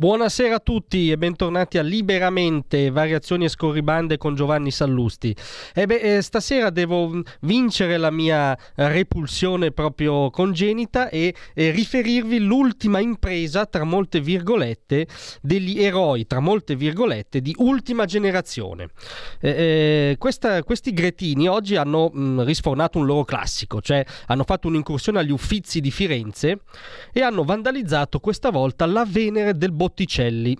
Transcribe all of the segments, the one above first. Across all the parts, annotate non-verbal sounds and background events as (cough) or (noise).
Buonasera a tutti e bentornati a Liberamente, variazioni e scorribande con Giovanni Sallusti. E beh, eh, stasera devo vincere la mia repulsione proprio congenita e, e, riferirvi l'ultima impresa, tra molte virgolette, degli eroi, tra molte virgolette, di ultima generazione. Eh, eh, questa, questi gretini oggi hanno mh, risfornato un loro classico, cioè hanno fatto un'incursione agli Uffizi di Firenze e hanno vandalizzato questa volta la Venere del Bottino Botticelli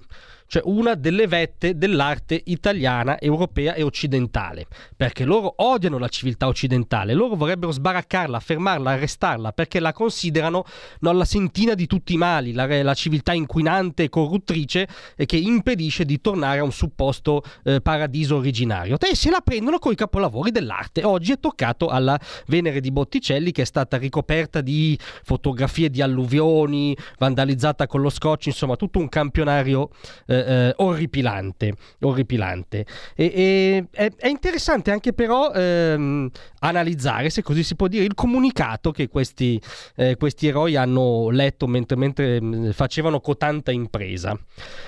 cioè una delle vette dell'arte italiana, europea e occidentale, perché loro odiano la civiltà occidentale, loro vorrebbero sbaraccarla, fermarla, arrestarla, perché la considerano no, la sentina di tutti i mali, la, la, civiltà inquinante e corruttrice e che impedisce di tornare a un supposto eh, paradiso originario. E se la prendono con i capolavori dell'arte. Oggi è toccato alla Venere di Botticelli che è stata ricoperta di fotografie di alluvioni, vandalizzata con lo scotch, insomma tutto un campionario eh, eh, orripilante. orripilante. E, e, è, è, interessante anche però ehm, analizzare, se così si può dire, il comunicato che questi, eh, questi eroi hanno letto mentre, mentre mm, facevano cotanta impresa.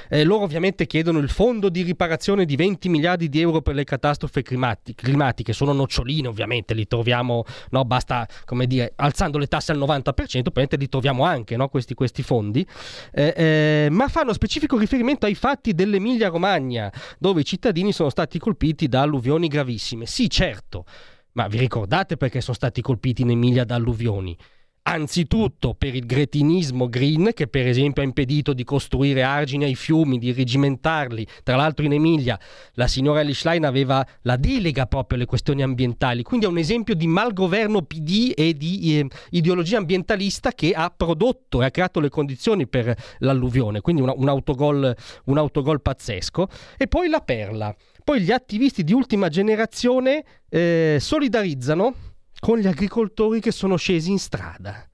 Eh, loro ovviamente chiedono il fondo di riparazione di 20 miliardi di euro per le catastrofi climatiche, sono noccioline ovviamente, li troviamo, no, basta come dire, alzando le tasse al 90%, ovviamente li troviamo anche no, questi, questi, fondi, eh, eh, ma fanno specifico riferimento ai fatti dell'Emilia Romagna, dove i cittadini sono stati colpiti da alluvioni gravissime. Sì, certo, ma vi ricordate perché sono stati colpiti in Emilia da alluvioni? Anzitutto per il gretinismo green che per esempio ha impedito di costruire argini ai fiumi, di regimentarli. Tra l'altro in Emilia la signora Elischlein aveva la delega proprio alle questioni ambientali, quindi è un esempio di malgoverno PD e di eh, ideologia ambientalista che ha prodotto e ha creato le condizioni per l'alluvione, quindi una, un, autogol, un autogol pazzesco. E poi la perla. Poi gli attivisti di ultima generazione eh, solidarizzano con gli agricoltori che sono scesi in strada.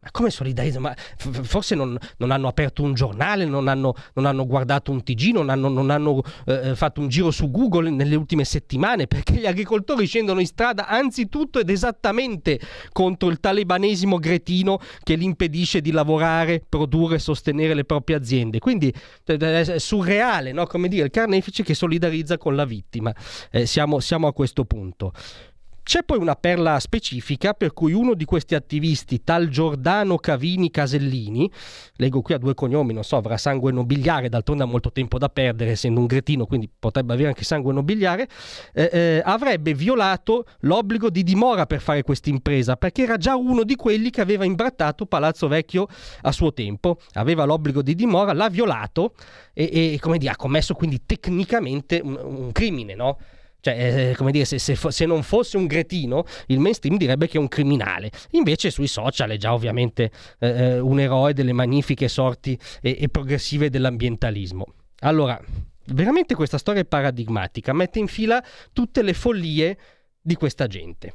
Ma come solidarizzano? Ma forse non, non, hanno aperto un giornale, non hanno, non hanno guardato un TG, non hanno, non hanno eh, fatto un giro su Google nelle ultime settimane, perché gli agricoltori scendono in strada anzitutto ed esattamente contro il talibanesimo gretino che li impedisce di lavorare, produrre e sostenere le proprie aziende. Quindi è surreale, no? come dire, il carnefice che solidarizza con la vittima. Eh, siamo, siamo a questo punto. C'è poi una perla specifica per cui uno di questi attivisti, tal Giordano Cavini Casellini, leggo qui a due cognomi, non so, avrà sangue nobiliare, d'altronde ha molto tempo da perdere essendo un gretino, quindi potrebbe avere anche sangue nobiliare, eh, eh, avrebbe violato l'obbligo di dimora per fare questa impresa, perché era già uno di quelli che aveva imbrattato Palazzo Vecchio a suo tempo, aveva l'obbligo di dimora, l'ha violato e, e come dire, ha commesso quindi tecnicamente un, un crimine, no? Cioè, eh, come dire, se, se, se, non fosse un gretino, il mainstream direbbe che è un criminale. Invece sui social è già ovviamente eh, eh, un eroe delle magnifiche sorti e, e progressive dell'ambientalismo. Allora, veramente questa storia è paradigmatica, mette in fila tutte le follie di questa gente.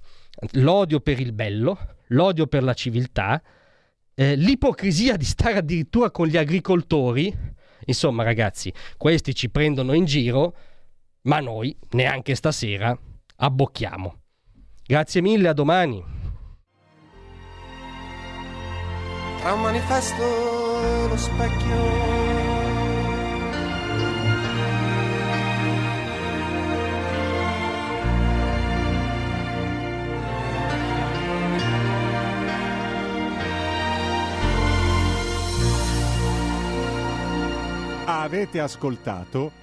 L'odio per il bello, l'odio per la civiltà, eh, l'ipocrisia di stare addirittura con gli agricoltori. Insomma, ragazzi, questi ci prendono in giro ma noi, neanche stasera, abbocchiamo. Grazie mille, a domani. Tra un manifesto e lo specchio. Avete ascoltato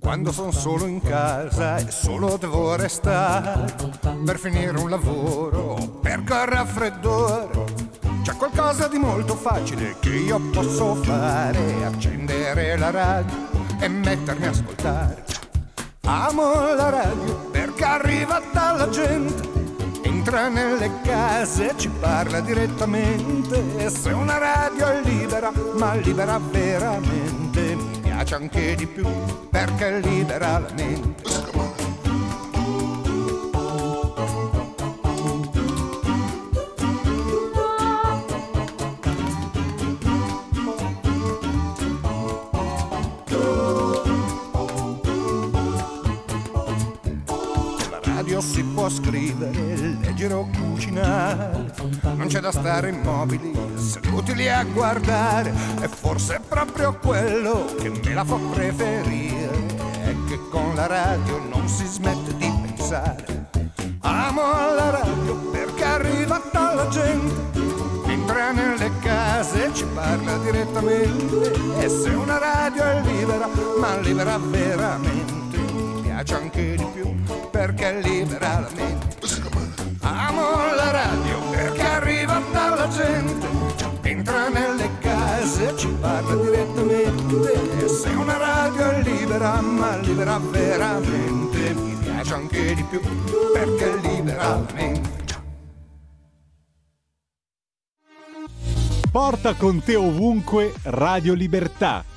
Quando sono solo in casa e solo devo restare per finire un lavoro o perché ho raffreddore. C'è qualcosa di molto facile che io posso fare, accendere la radio e mettermi a ascoltare. Amo la radio perché arriva dalla gente entra nelle case, ci parla direttamente. E se una radio è libera, ma libera veramente, piace anche di più perché libera la mente. può scrivere, leggere o cucinare. Non c'è da stare immobili, seduti lì a guardare. E forse è proprio quello che me la fa preferire. È che con la radio non si smette di pensare. Amo la radio perché arriva dalla gente. Entra nelle case e ci parla direttamente. E se una radio è libera, ma libera veramente, piace anche di più perché libera la mente. Amo la radio perché arriva dalla gente, entra nelle case ci parla direttamente. Se una radio è libera, ma libera veramente, mi piace anche di più perché libera la mente. Porta con te ovunque Radio Libertà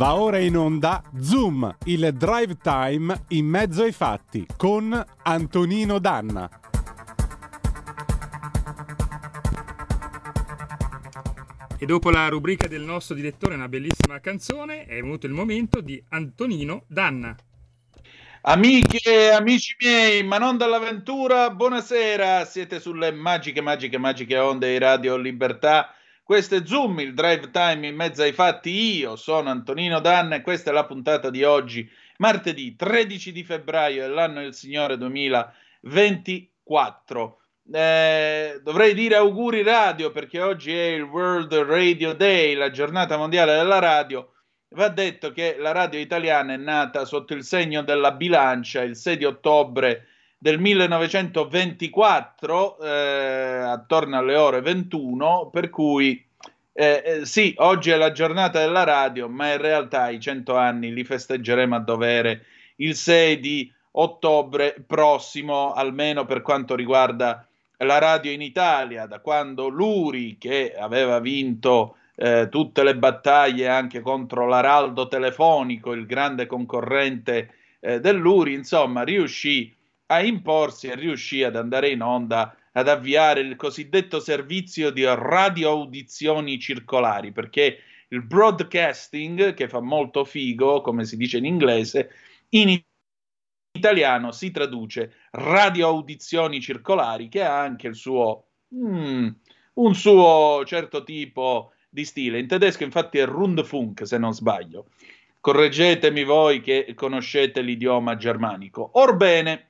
Va ora in onda Zoom, il drive time in mezzo ai fatti con Antonino Danna. E dopo la rubrica del nostro direttore, una bellissima canzone, è venuto il momento di Antonino Danna. Amiche e amici miei, ma non dall'avventura, buonasera, siete sulle magiche, magiche, magiche onde di Radio Libertà questo è Zoom, il drive time in mezzo ai fatti. Io sono Antonino Danna e questa è la puntata di oggi, martedì 13 di febbraio dell'anno del Signore 2024. Eh, dovrei dire auguri radio perché oggi è il World Radio Day, la giornata mondiale della radio. Va detto che la radio italiana è nata sotto il segno della bilancia il 6 di ottobre del 1924 eh, attorno alle ore 21 per cui eh, eh, sì, oggi è la giornata della radio, ma in realtà i 100 anni li festeggeremo a dovere il 6 di ottobre prossimo, almeno per quanto riguarda la radio in Italia, da quando Luri, che aveva vinto eh, tutte le battaglie anche contro l'Araldo Telefonico, il grande concorrente eh, dell'Uri, insomma, riuscì a imporsi e riuscì ad andare in onda ad avviare il cosiddetto servizio di radioaudizioni circolari, perché il broadcasting, che fa molto figo, come si dice in inglese, in italiano si traduce radioaudizioni circolari, che ha anche il suo, mm, un suo certo tipo di stile. In tedesco infatti è Rundfunk, se non sbaglio. Correggetemi voi che conoscete l'idioma germanico. Orbene,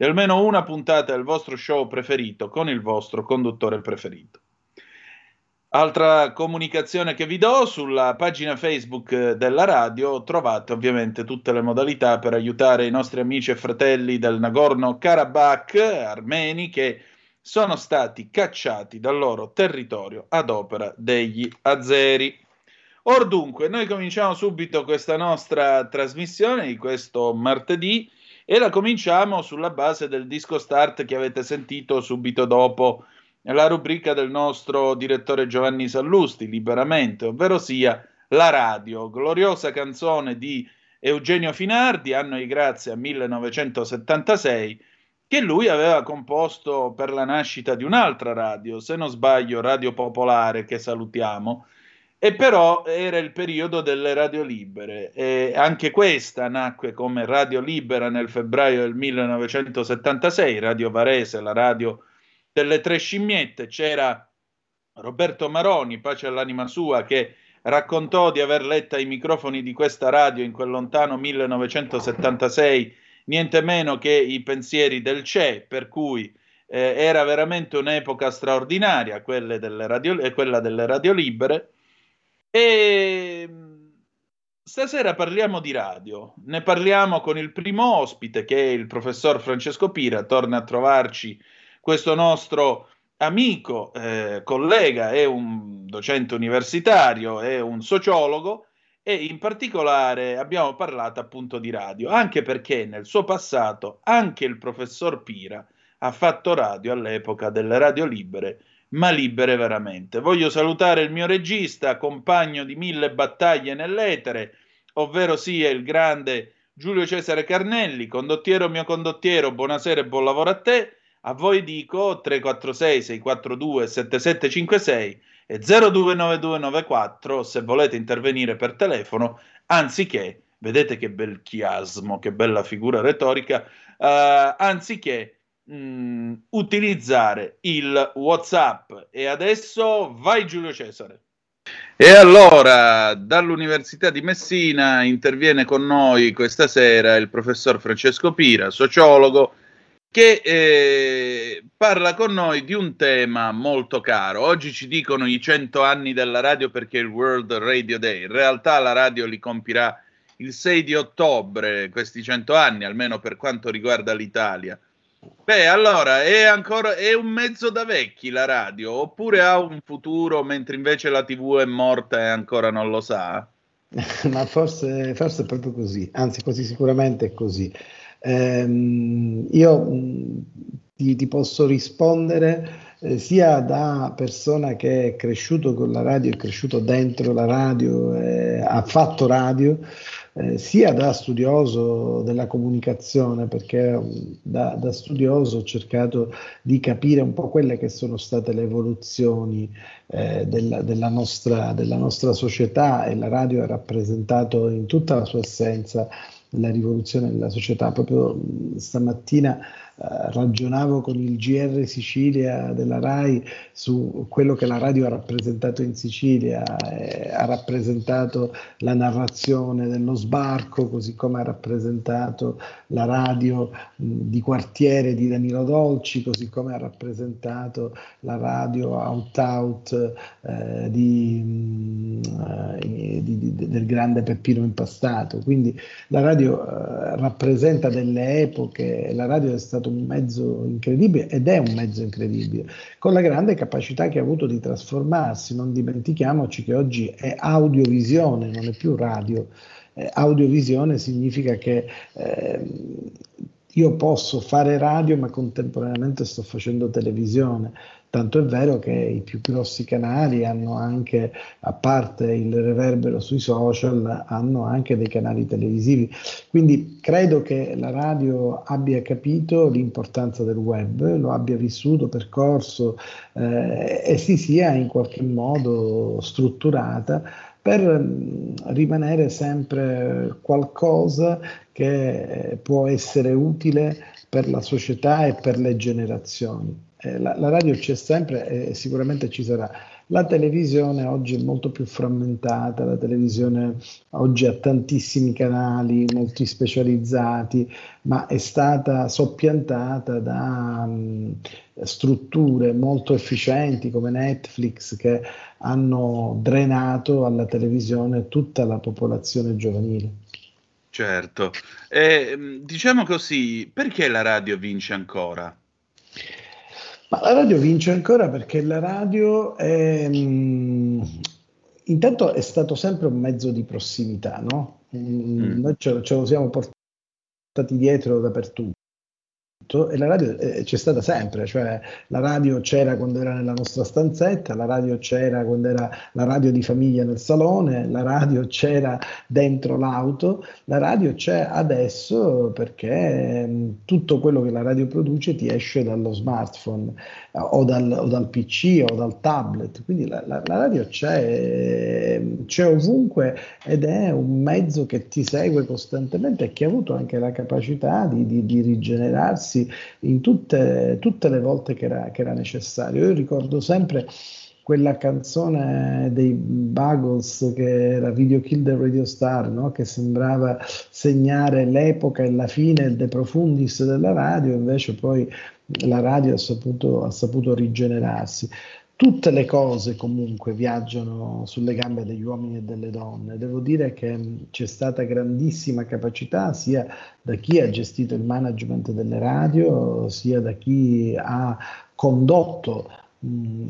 di almeno una puntata del vostro show preferito con il vostro conduttore preferito. Altra comunicazione che vi do sulla pagina Facebook della radio trovate ovviamente tutte le modalità per aiutare i nostri amici e fratelli del Nagorno-Karabakh armeni che sono stati cacciati dal loro territorio ad opera degli azeri. Or dunque, noi cominciamo subito questa nostra trasmissione di questo martedì e la cominciamo sulla base del disco start che avete sentito subito dopo la rubrica del nostro direttore Giovanni Sallusti, liberamente, ovvero sia La Radio, gloriosa canzone di Eugenio Finardi, anno di grazia 1976, che lui aveva composto per la nascita di un'altra radio, se non sbaglio Radio Popolare, che salutiamo, e però era il periodo delle radio libere. E anche questa nacque come radio libera nel febbraio del 1976, Radio Varese, la radio delle tre scimmiette, c'era Roberto Maroni, pace all'anima sua, che raccontò di aver letto ai microfoni di questa radio in quel lontano 1976 niente meno che i pensieri del CE, per cui eh, era veramente un'epoca straordinaria quella delle radio, eh, quella delle radio libere. E stasera parliamo di radio, ne parliamo con il primo ospite che è il professor Francesco Pira, torna a trovarci questo nostro amico, eh, collega, è un docente universitario, è un sociologo e in particolare abbiamo parlato appunto di radio, anche perché nel suo passato anche il professor Pira ha fatto radio all'epoca delle radio libere, ma libere veramente. Voglio salutare il mio regista, compagno di mille battaglie nell'etere, ovvero sia il grande Giulio Cesare Carnelli, condottiero mio condottiero, buonasera e buon lavoro a te. A voi dico 346 642 7756 e 029294 se volete intervenire per telefono, anziché, vedete che bel chiasmo, che bella figura retorica, uh, anziché mh, mm, utilizzare il WhatsApp. E adesso vai Giulio Cesare. E allora, dall'Università di Messina interviene con noi questa sera il professor Francesco Pira, sociologo, che eh, parla con noi di un tema molto caro. Oggi ci dicono i 100 anni della radio perché è il World Radio Day. In realtà la radio li compirà il 6 di ottobre, questi 100 anni, almeno per quanto riguarda l'Italia. Beh, allora è ancora è un mezzo da vecchi la radio, oppure ha un futuro mentre invece la TV è morta e ancora non lo sa? (laughs) Ma forse, forse è proprio così, anzi, quasi sicuramente è così. Ehm, io mh, ti, ti, posso rispondere eh, sia da persona che è cresciuto con la radio, è cresciuto dentro la radio, eh, ha fatto radio, eh, sia da studioso della comunicazione, perché da, da, studioso ho cercato di capire un po' quelle che sono state le evoluzioni eh, della, della, nostra, della nostra società e la radio ha rappresentato in tutta la sua essenza la rivoluzione della società. Proprio stamattina ragionavo con il GR Sicilia della RAI su quello che la radio ha rappresentato in Sicilia, eh, ha rappresentato la narrazione dello sbarco, così come ha rappresentato la radio mh, di quartiere di Danilo Dolci, così come ha rappresentato la radio out out eh, di, mh, eh, di, di, del grande Peppino Impastato. Quindi la radio eh, rappresenta delle epoche, la radio è stato un mezzo incredibile ed è un mezzo incredibile, con la grande capacità che ha avuto di trasformarsi. Non dimentichiamoci che oggi è audiovisione, non è più radio. Eh, audiovisione significa che eh, io posso fare radio ma contemporaneamente sto facendo televisione. Tanto è vero che i più grossi canali hanno anche, a parte il reverbero sui social, hanno anche dei canali televisivi. Quindi credo che la radio abbia capito l'importanza del web, lo abbia vissuto, percorso eh, e si sia in qualche modo strutturata per mm, rimanere sempre qualcosa che può essere utile per la società e per le generazioni eh, la, la, radio c'è sempre e sicuramente ci sarà. La televisione oggi è molto più frammentata, la televisione oggi ha tantissimi canali, molti specializzati, ma è stata soppiantata da um, strutture molto efficienti come Netflix che hanno drenato alla televisione tutta la popolazione giovanile. Certo, eh, diciamo così, perché la radio vince ancora? Ma la radio vince ancora perché la radio è, mh, intanto è stato sempre un mezzo di prossimità, no? Mm. Noi ce, ce, lo siamo portati dietro dappertutto. E la radio eh, c'è stata sempre, cioè la radio c'era quando era nella nostra stanzetta, la radio c'era quando era la radio di famiglia nel salone, la radio c'era dentro l'auto, la radio c'è adesso perché mm, tutto quello che la radio produce ti esce dallo smartphone. eh, o, dal, o, dal, PC o dal tablet, quindi la, la, la radio c'è, c'è ovunque ed è un mezzo che ti segue costantemente e che ha avuto anche la capacità di, di, di rigenerarsi in tutte, tutte le volte che era, che era necessario. Io ricordo sempre quella canzone dei Buggles che era Video Kill the Radio Star, no? che sembrava segnare l'epoca e la fine il De Profundis della radio, invece poi la radio ha saputo, ha saputo rigenerarsi tutte le cose comunque viaggiano sulle gambe degli uomini e delle donne. Devo dire che c'è stata grandissima capacità sia da chi ha gestito il management delle radio, sia da chi ha condotto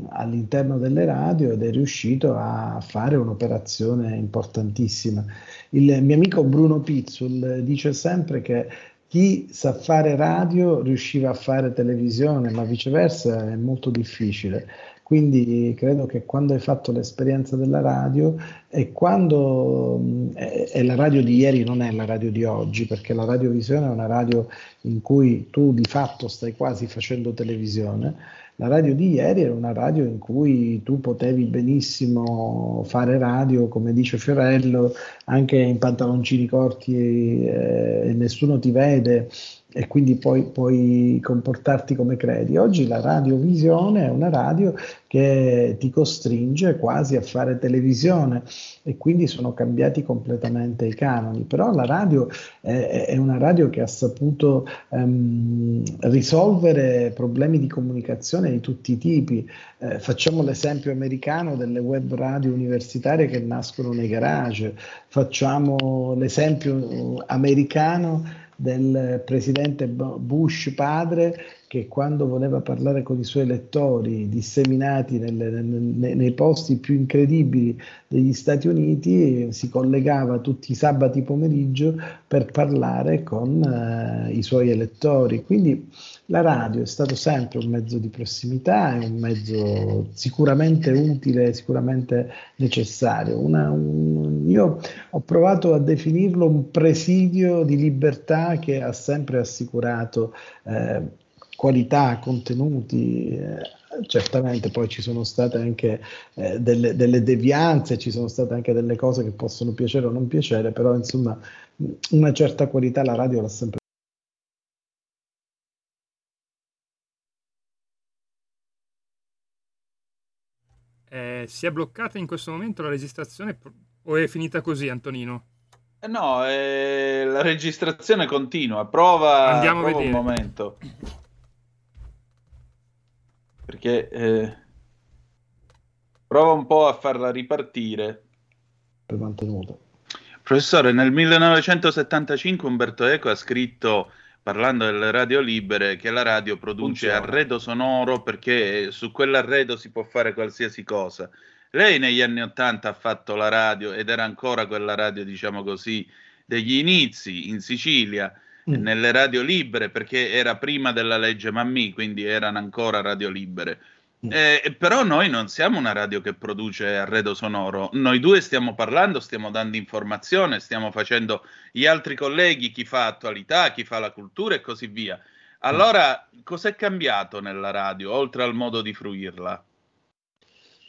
all'interno delle radio ed è riuscito a fare un'operazione importantissima. Il mio amico Bruno Pizzul dice sempre che chi sa fare radio riusciva a fare televisione, ma viceversa è molto difficile. Quindi credo che quando hai fatto l'esperienza della radio e quando e la radio di ieri non è la radio di oggi, perché la radiovisione è una radio in cui tu di fatto stai quasi facendo televisione. La radio di ieri era una radio in cui tu potevi benissimo fare radio, come dice Fiorello, anche in pantaloncini corti e, e nessuno ti vede e quindi poi puoi comportarti come credi. Oggi la radiovisione è una radio che ti costringe quasi a fare televisione e quindi sono cambiati completamente i canoni, però la radio è, è una radio che ha saputo um, risolvere problemi di comunicazione di tutti i tipi. Eh, facciamo l'esempio americano delle web radio universitarie che nascono nei garage, facciamo l'esempio americano del presidente Bush padre che quando voleva parlare con i suoi lettori disseminati nelle, nelle, nei posti più incredibili degli Stati Uniti si collegava tutti i sabati pomeriggio per parlare con eh, i suoi elettori. Quindi la radio è stato sempre un mezzo di prossimità, è un mezzo sicuramente utile, sicuramente necessario. Una, un, io ho provato a definirlo un presidio di libertà che ha sempre assicurato eh, qualità, contenuti. Eh, certamente poi ci sono state anche eh, delle, delle, devianze, ci sono state anche delle cose che possono piacere o non piacere, però insomma una certa qualità la radio l'ha sempre Eh, si è bloccata in questo momento la registrazione o è finita così, Antonino? Eh no, eh, la registrazione continua. Prova, Andiamo prova a vedere. un momento. Perché eh, prova un po' a farla ripartire. mantenuto. Professore, nel 1975 Umberto Eco ha scritto parlando delle radio libere, che la radio produce Funziona. arredo sonoro perché su quell'arredo si può fare qualsiasi cosa. Lei negli anni Ottanta ha fatto la radio ed era ancora quella radio, diciamo così, degli inizi in Sicilia, mm. nelle radio libere, perché era prima della legge Mammì, quindi erano ancora radio libere. Mm. Eh, però noi non siamo una radio che produce arredo sonoro, noi due stiamo parlando, stiamo dando informazione, stiamo facendo gli altri colleghi, chi fa attualità, chi fa la cultura e così via. Allora, cos'è cambiato nella radio, oltre al modo di fruirla?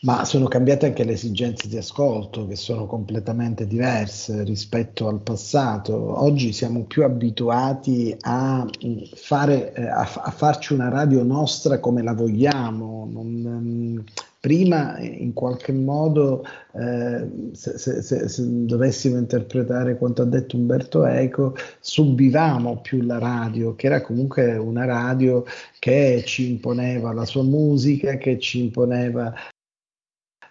Ma sono cambiate anche le esigenze di ascolto, che sono completamente diverse rispetto al passato. Oggi siamo più abituati a, mm, fare, eh, a, farci una radio nostra come la vogliamo. Non, um, prima, in qualche modo, eh, se, se, se, se, dovessimo interpretare quanto ha detto Umberto Eco, subivamo più la radio, che era comunque una radio che ci imponeva la sua musica, che ci imponeva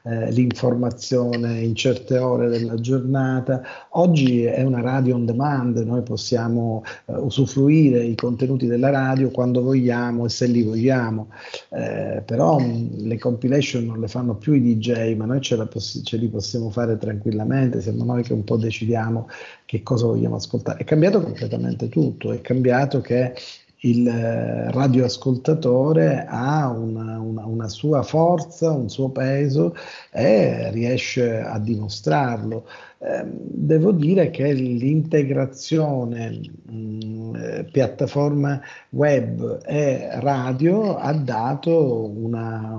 eh, l'informazione in certe ore della giornata. Oggi è una radio on demand, noi possiamo eh, usufruire i contenuti della radio quando vogliamo e se li vogliamo, eh, però mm, le compilation non le fanno più i DJ, ma noi ce, poss- ce li possiamo fare tranquillamente, siamo noi che un po' decidiamo che cosa vogliamo ascoltare. È cambiato completamente tutto, è cambiato che il eh, radioascoltatore ha una, una, una, sua forza, un suo peso e riesce a dimostrarlo. Eh, devo dire che l'integrazione mm, eh, piattaforma web e radio ha dato, una,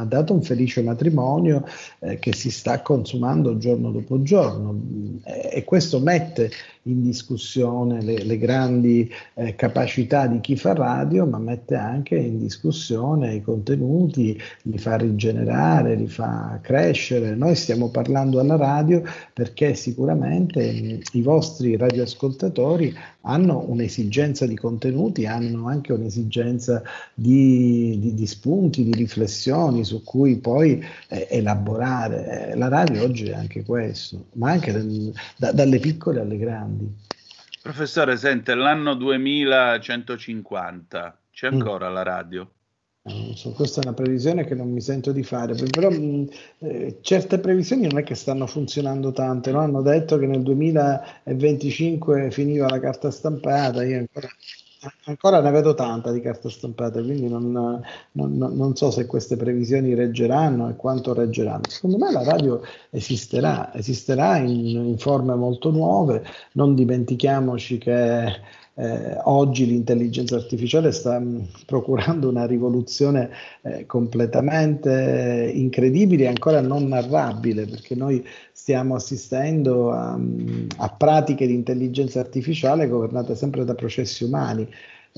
ha dato un felice matrimonio eh, che si sta consumando giorno dopo giorno e, e questo mette in discussione le, le grandi eh, capacità di chi fa radio, ma mette anche in discussione i contenuti, li fa rigenerare, li fa crescere. Noi stiamo parlando alla radio perché sicuramente mh, i vostri radioascoltatori hanno un'esigenza di contenuti, hanno anche un'esigenza di, di, di spunti, di riflessioni su cui poi eh, elaborare. La radio oggi è anche questo, ma anche del, da, dalle piccole alle grandi. Professore, sente, l'anno 2150 c'è mm. ancora mm. la radio? So, questa è una previsione che non mi sento di fare, però mh, eh, certe previsioni non è che stanno funzionando tante, no? hanno detto che nel 2025 finiva la carta stampata, io ancora, ancora ne vedo tanta di carta stampata, quindi non, non, non, so se queste previsioni reggeranno e quanto reggeranno. Secondo me la radio esisterà, esisterà in, in forme molto nuove, non dimentichiamoci che eh, oggi l'intelligenza artificiale sta mh, mm, procurando una rivoluzione eh, completamente incredibile e ancora non narrabile, perché noi stiamo assistendo a, mm, a pratiche di intelligenza artificiale governate sempre da processi umani.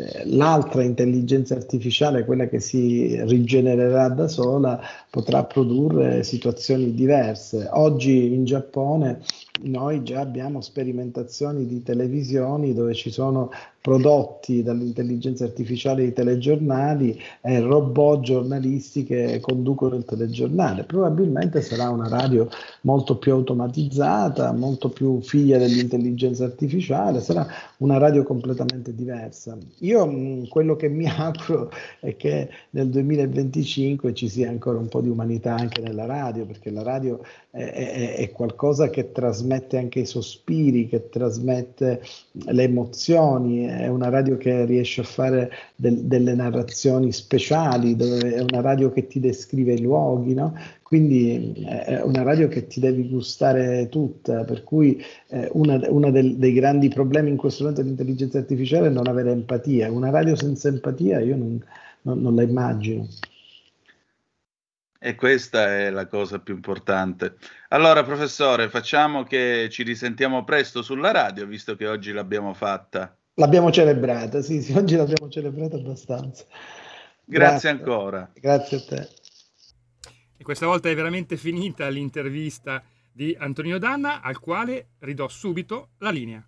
Eh, l'altra intelligenza artificiale, quella che si rigenererà da sola, potrà produrre situazioni diverse. Oggi in Giappone noi già abbiamo sperimentazioni di televisioni dove ci sono prodotti dall'intelligenza artificiale di telegiornali e robot giornalisti che conducono il telegiornale. Probabilmente sarà una radio molto più automatizzata, molto più figlia dell'intelligenza artificiale, sarà una radio completamente diversa. Io mh, quello che mi (laughs) auguro è che nel 2025 ci sia ancora un po' di umanità anche nella radio, perché la radio è, è, è qualcosa che trasmette anche i sospiri, che trasmette le emozioni è una radio che riesce a fare del, delle narrazioni speciali, è una radio che ti descrive i luoghi, no? quindi è una radio che ti devi gustare tutta, per cui eh, uno dei grandi problemi in questo momento dell'intelligenza artificiale è non avere empatia. Una radio senza empatia io non, non, non la immagino. E questa è la cosa più importante. Allora, professore, facciamo che ci risentiamo presto sulla radio, visto che oggi l'abbiamo fatta. L'abbiamo celebrata, sì, sì, oggi l'abbiamo celebrata abbastanza. Grazie, Grazie ancora. Grazie a te. E questa volta è veramente finita l'intervista di Antonino Danna, al quale ridò subito la linea.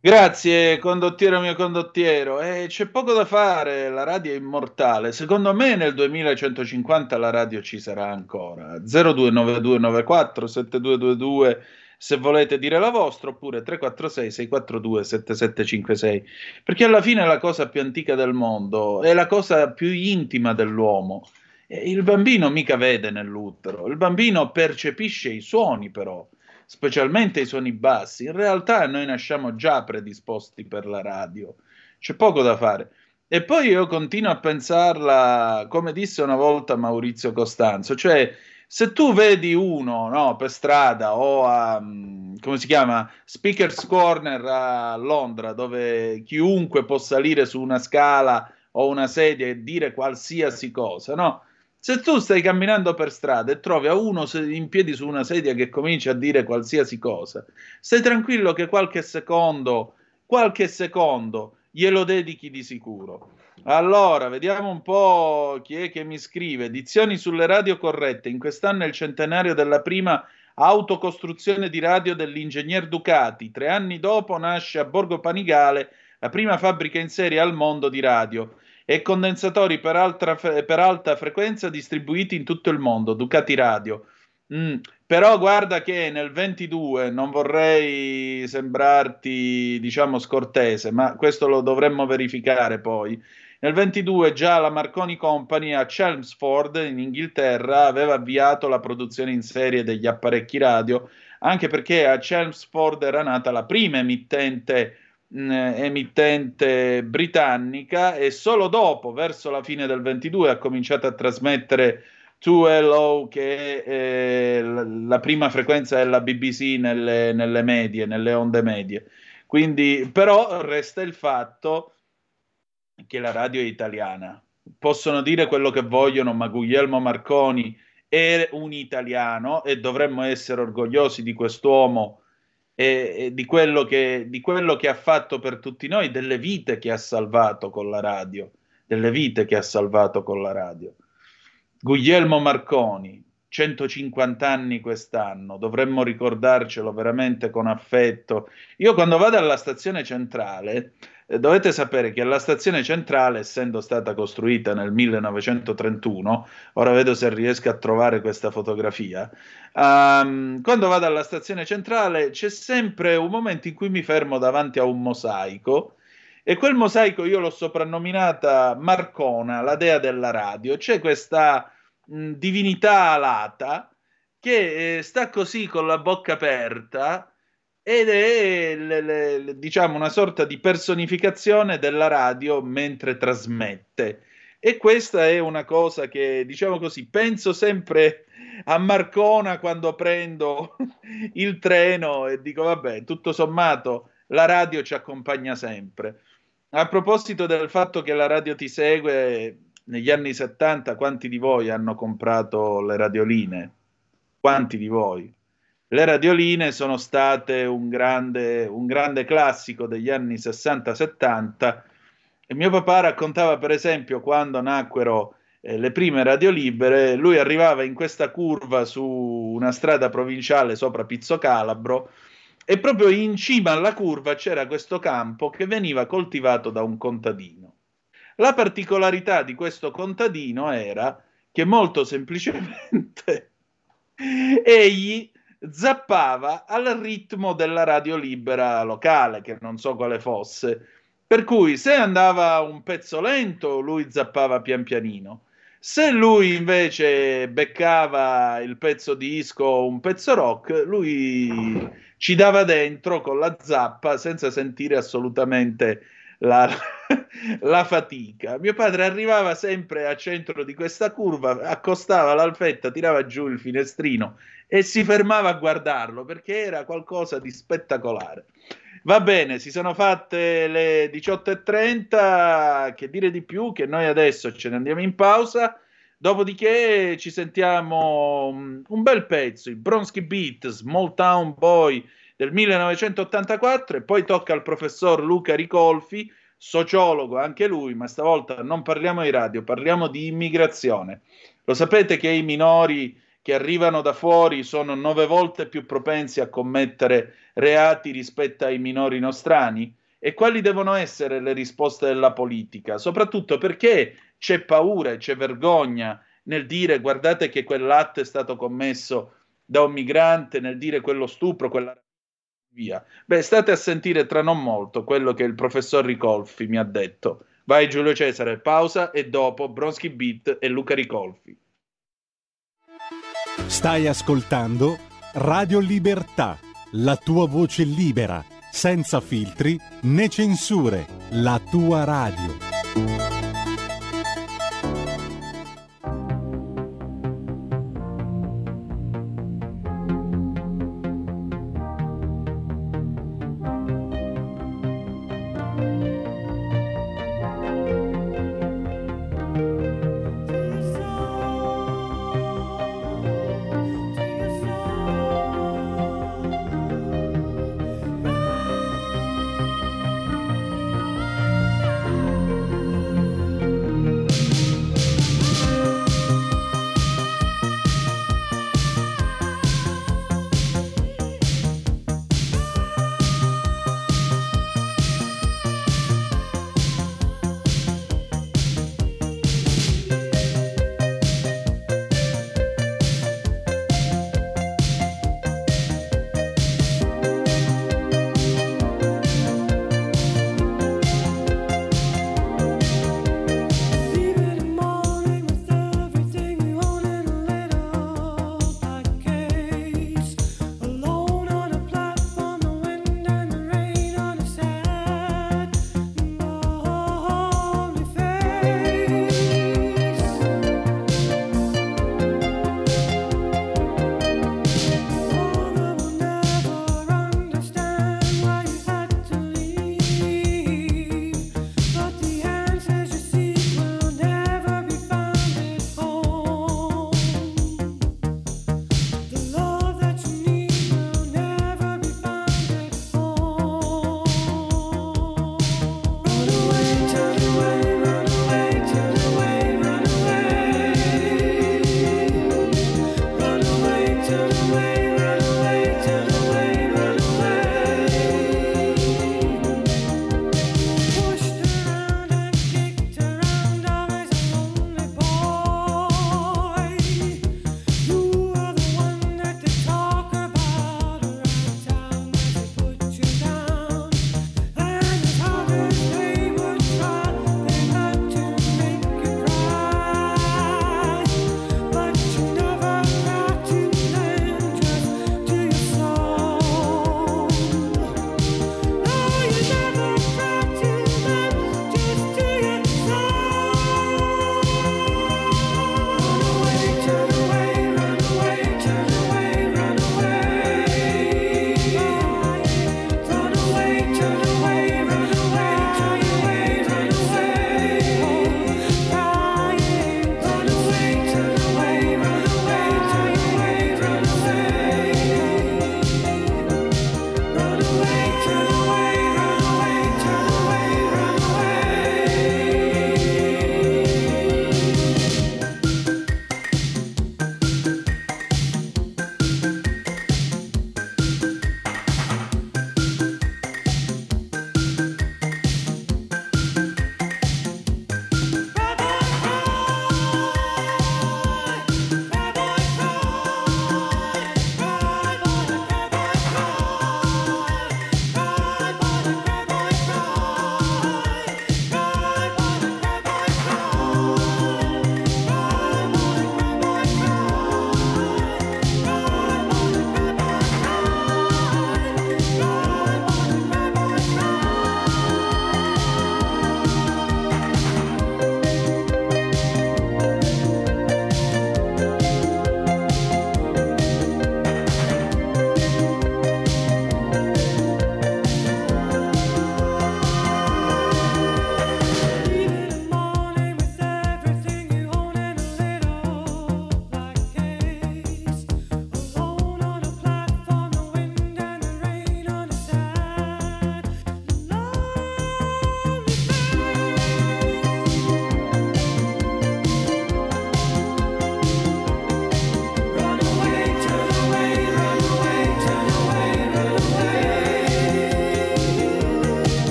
Grazie, condottiero mio condottiero. Eh, c'è poco da fare, la radio è immortale. Secondo me nel 2150 la radio ci sarà ancora. 029294 7222 se volete dire la vostra, oppure 346 642 7756, perché alla fine è la cosa più antica del mondo, è la cosa più intima dell'uomo. Il bambino mica vede nell'utero, il bambino percepisce i suoni però, specialmente i suoni bassi. In realtà noi nasciamo già predisposti per la radio, c'è poco da fare. E poi io continuo a pensarla, come disse una volta Maurizio Costanzo, cioè se tu vedi uno no, per strada o a, mm, come si chiama, Speaker's Corner a Londra, dove chiunque può salire su una scala o una sedia e dire qualsiasi cosa, no? Se tu stai camminando per strada e trovi a uno in piedi su una sedia che comincia a dire qualsiasi cosa, stai tranquillo che qualche secondo, qualche secondo glielo dedichi di sicuro. Allora, vediamo un po' chi è che mi scrive. Edizioni sulle radio corrette. In quest'anno è il centenario della prima autocostruzione di radio dell'ingegner Ducati. Tre anni dopo nasce a Borgo Panigale la prima fabbrica in serie al mondo di radio e condensatori per, altra, per alta frequenza distribuiti in tutto il mondo. Ducati Radio. Mm, però guarda che nel 22 non vorrei sembrarti, diciamo, scortese, ma questo lo dovremmo verificare poi. Nel 22 già la Marconi Company a Chelmsford in Inghilterra aveva avviato la produzione in serie degli apparecchi radio, anche perché a Chelmsford era nata la prima emittente emittente britannica e solo dopo, verso la fine del 22, ha cominciato a trasmettere 2LO che è eh, la prima frequenza della BBC nelle, nelle medie, nelle onde medie. Quindi, però resta il fatto che la radio è italiana. Possono dire quello che vogliono, ma Guglielmo Marconi è un italiano e dovremmo essere orgogliosi di quest'uomo e, e di, quello che, di quello che ha fatto per tutti noi, delle vite che ha salvato con la radio, delle vite che ha salvato con la radio. Guglielmo Marconi, 150 anni quest'anno, dovremmo ricordarcelo veramente con affetto. Io quando vado alla stazione centrale, dovete sapere che la stazione centrale, essendo stata costruita nel 1931, ora vedo se riesco a trovare questa fotografia, um, quando vado alla stazione centrale c'è sempre un momento in cui mi fermo davanti a un mosaico e quel mosaico io l'ho soprannominata Marcona, la dea della radio. C'è questa mh, divinità alata che eh, sta così con la bocca aperta ed è le, le, diciamo una sorta di personificazione della radio mentre trasmette. E questa è una cosa che, diciamo così, penso sempre a Marcona quando prendo (laughs) il treno e dico, vabbè, tutto sommato la radio ci accompagna sempre. A proposito del fatto che la radio ti segue, negli anni 70 quanti di voi hanno comprato le radioline? Quanti di voi? Le radioline sono state un grande, un grande classico degli anni 60-70 e mio papà raccontava per esempio quando nacquero eh, le prime radio libere, lui arrivava in questa curva su una strada provinciale sopra Pizzo Calabro e proprio in cima alla curva c'era questo campo che veniva coltivato da un contadino. La particolarità di questo contadino era che molto semplicemente (laughs) egli zappava al ritmo della radio libera locale, che non so quale fosse. Per cui se andava un pezzo lento, lui zappava pian pianino. Se lui invece beccava il pezzo disco o un pezzo rock, lui ci dava dentro con la zappa senza sentire assolutamente la, (laughs) la, fatica. Mio padre arrivava sempre a centro di questa curva, accostava l'alfetta, tirava giù il finestrino e si fermava a guardarlo perché era qualcosa di spettacolare. Va bene, si sono fatte le 18.30, che dire di più, che noi adesso ce ne andiamo in pausa. Dopodiché ci sentiamo mm, un bel pezzo, i Bronsky Beat, Small Town Boy del 1984 e poi tocca al professor Luca Ricolfi, sociologo anche lui, ma stavolta non parliamo di radio, parliamo di immigrazione. Lo sapete che i minori che arrivano da fuori sono nove volte più propensi a commettere reati rispetto ai minori nostrani? E quali devono essere le risposte della politica? Soprattutto perché c'è paura e c'è vergogna nel dire guardate che quell'atto è stato commesso da un migrante, nel dire quello stupro, quella via. Beh, state a sentire tra non molto quello che il professor Ricolfi mi ha detto. Vai Giulio Cesare, pausa e dopo Bronski Beat e Luca Ricolfi. Stai ascoltando Radio Libertà, la tua voce libera, senza filtri né censure, la tua radio.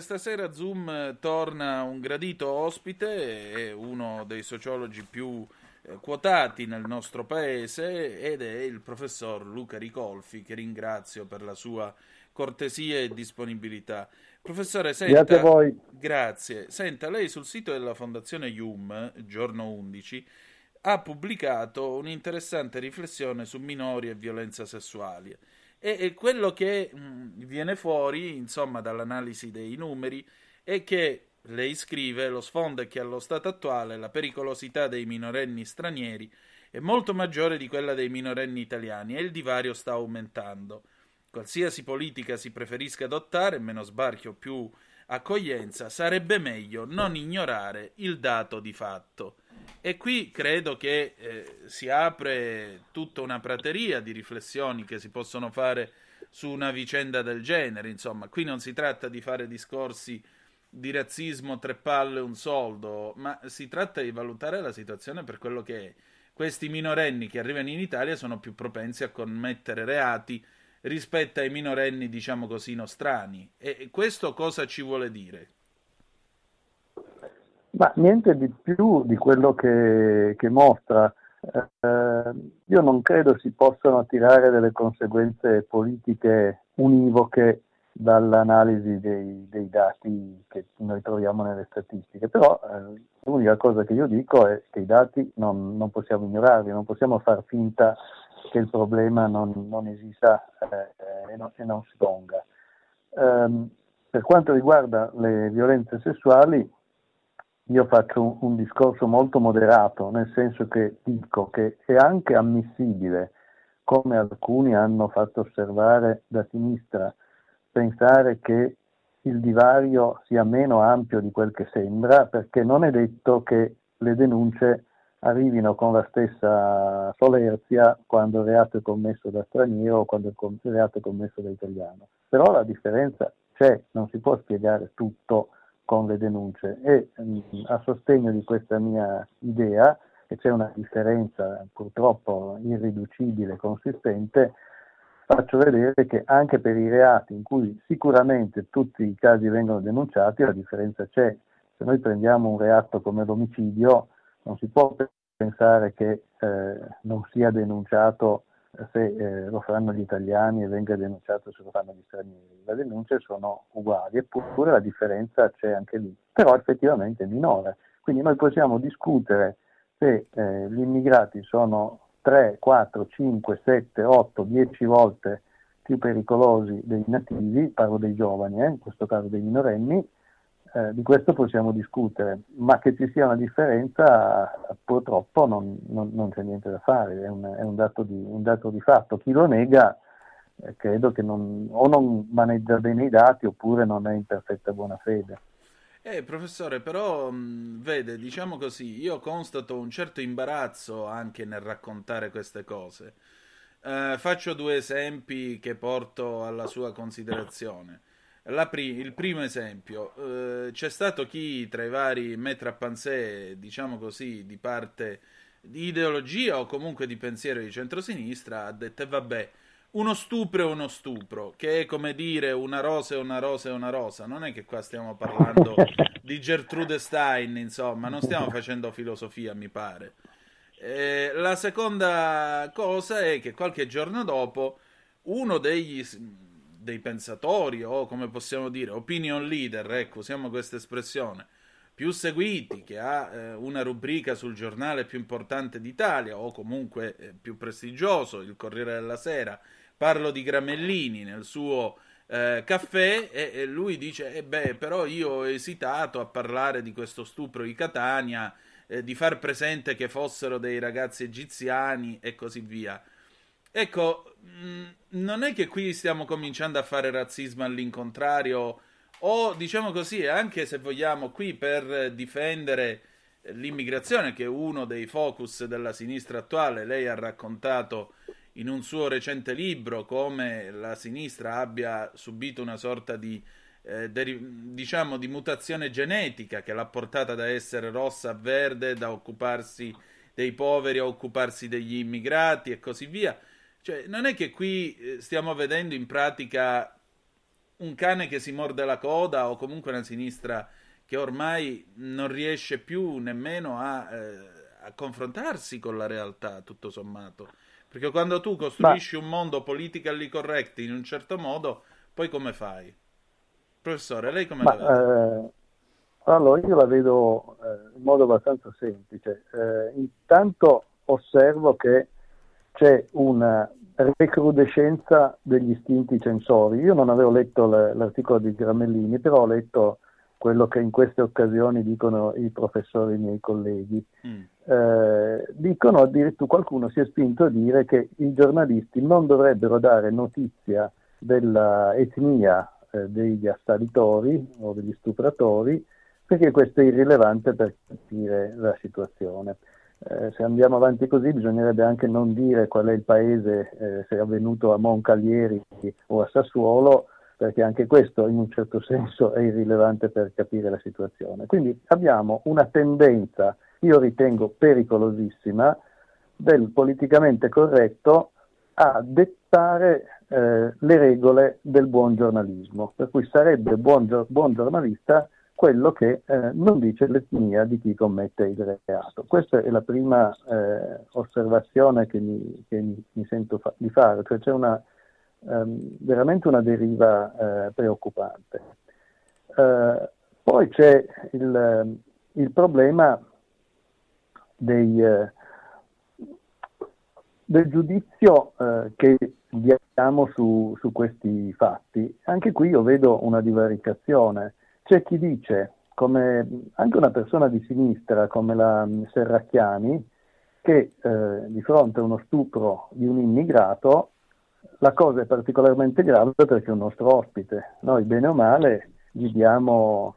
Questa sera Zoom torna un gradito ospite, è uno dei sociologi più eh, quotati nel nostro paese ed è il professor Luca Ricolfi, che ringrazio per la sua cortesia e disponibilità. Professore, senta, grazie a voi. Grazie. Senta, lei sul sito della Fondazione IUM, giorno 11, ha pubblicato un'interessante riflessione su minori e violenza sessuale. E, e quello che mh, viene fuori, insomma, dall'analisi dei numeri è che lei scrive: lo sfondo è che allo stato attuale la pericolosità dei minorenni stranieri è molto maggiore di quella dei minorenni italiani e il divario sta aumentando. Qualsiasi politica si preferisca adottare, meno sbarchi o più accoglienza, sarebbe meglio non ignorare il dato di fatto. E qui credo che eh, si apre tutta una prateria di riflessioni che si possono fare su una vicenda del genere. Insomma, qui non si tratta di fare discorsi di razzismo, tre palle, un soldo, ma si tratta di valutare la situazione per quello che è. Questi minorenni che arrivano in Italia sono più propensi a commettere reati rispetto ai minorenni, diciamo così, nostrani. E questo cosa ci vuole dire? Ma niente di più di quello che, che mostra. Eh, io non credo si possano tirare delle conseguenze politiche univoche dall'analisi dei, dei dati che noi troviamo nelle statistiche, però eh, l'unica cosa che io dico è che i dati non, non possiamo ignorarli, non possiamo far finta che il problema non, non esista eh, e, non, e, non, si ponga. Um, per quanto riguarda le violenze sessuali, io faccio un, un, discorso molto moderato, nel senso che dico che è anche ammissibile, come alcuni hanno fatto osservare da sinistra, pensare che il divario sia meno ampio di quel che sembra, perché non è detto che le denunce arrivino con la stessa solerzia quando il reato è commesso da straniero o quando il reato è commesso da italiano. Però la differenza c'è, non si può spiegare tutto con le denunce e mm, a sostegno di questa mia idea, che c'è una differenza purtroppo irriducibile, consistente, faccio vedere che anche per i reati in cui sicuramente tutti i casi vengono denunciati, la differenza c'è. Se noi prendiamo un reato come l'omicidio, non si può pensare che eh, non sia denunciato se eh, lo faranno gli italiani e venga denunciato se lo fanno gli stranieri. Le denunce sono uguali, eppure la differenza c'è anche lì, però effettivamente è minore. Quindi noi possiamo discutere se eh, gli immigrati sono 3, 4, 5, 7, 8, 10 volte più pericolosi dei nativi, parlo dei giovani, eh, in questo caso dei minorenni, eh, di questo possiamo discutere, ma che ci sia una differenza purtroppo non, non, non c'è niente da fare, è un, è un, dato, di, un dato, di, fatto. Chi lo nega eh, credo che non, o non maneggia bene i dati oppure non è in perfetta buona fede. Eh, professore, però mh, vede, diciamo così, io constato un certo imbarazzo anche nel raccontare queste cose. Eh, faccio due esempi che porto alla sua considerazione pri- il primo esempio, eh, c'è stato chi tra i vari metra panzè, diciamo così, di parte di ideologia o comunque di pensiero di centrosinistra, ha detto, vabbè, uno stupro è uno stupro, che è come dire una rosa è una rosa è una rosa. Non è che qua stiamo parlando (laughs) di Gertrude Stein, insomma, non stiamo facendo filosofia, mi pare. Eh, la seconda cosa è che qualche giorno dopo uno degli dei pensatori o come possiamo dire opinion leader, ecco, usiamo questa espressione, più seguiti, che ha eh, una rubrica sul giornale più importante d'Italia o comunque eh, più prestigioso, il Corriere della Sera, parlo di Gramellini nel suo eh, caffè e, e, lui dice, eh beh, però io ho esitato a parlare di questo stupro di Catania, eh, di far presente che fossero dei ragazzi egiziani e così via. Ecco, mm, non è che qui stiamo cominciando a fare razzismo all'incontrario, o diciamo così, anche se vogliamo qui per difendere l'immigrazione, che è uno dei focus della sinistra attuale, lei ha raccontato in un suo recente libro come la sinistra abbia subito una sorta di, eh, deri- diciamo, di mutazione genetica che l'ha portata da essere rossa a verde, da occuparsi dei poveri a occuparsi degli immigrati e così via. Cioè, non è che qui eh, stiamo vedendo in pratica un cane che si morde la coda o comunque una sinistra che ormai non riesce più nemmeno a, eh, a confrontarsi con la realtà, tutto sommato. Perché quando tu costruisci Ma... un mondo politically correct in un certo modo, poi come fai? Professore, lei come Ma? Eh, allora, io la vedo eh, in modo abbastanza semplice. Eh, intanto osservo che c'è una recrudescenza degli istinti censori. Io non avevo letto l'articolo di Gramellini, però ho letto quello che in queste occasioni dicono i professori miei colleghi. Mm. Eh, dicono addirittura qualcuno si è spinto a dire che i giornalisti non dovrebbero dare notizia dell'etnia eh, degli assalitori o degli stupratori perché questo è irrilevante per capire la situazione. Eh, se andiamo avanti così bisognerebbe anche non dire qual è il paese, eh, se è avvenuto a Moncalieri o a Sassuolo, perché anche questo in un certo senso è irrilevante per capire la situazione. Quindi abbiamo una tendenza, io ritengo pericolosissima, del politicamente corretto a dettare eh, le regole del buon giornalismo, per cui sarebbe buon, buon giornalista quello che eh, non dice l'etnia di chi commette il reato. Questa è la prima eh, osservazione che, mi, che mi, mi sento fa- di fare, cioè c'è una, ehm, veramente una deriva eh, preoccupante. Eh, poi c'è il, il problema dei, eh, del giudizio eh, che diamo su, su questi fatti. Anche qui io vedo una divaricazione c'è chi dice, come anche una persona di sinistra come la Serracchiani, che eh, di fronte a uno stupro di un immigrato la cosa è particolarmente grave perché è un nostro ospite. Noi bene o male gli diamo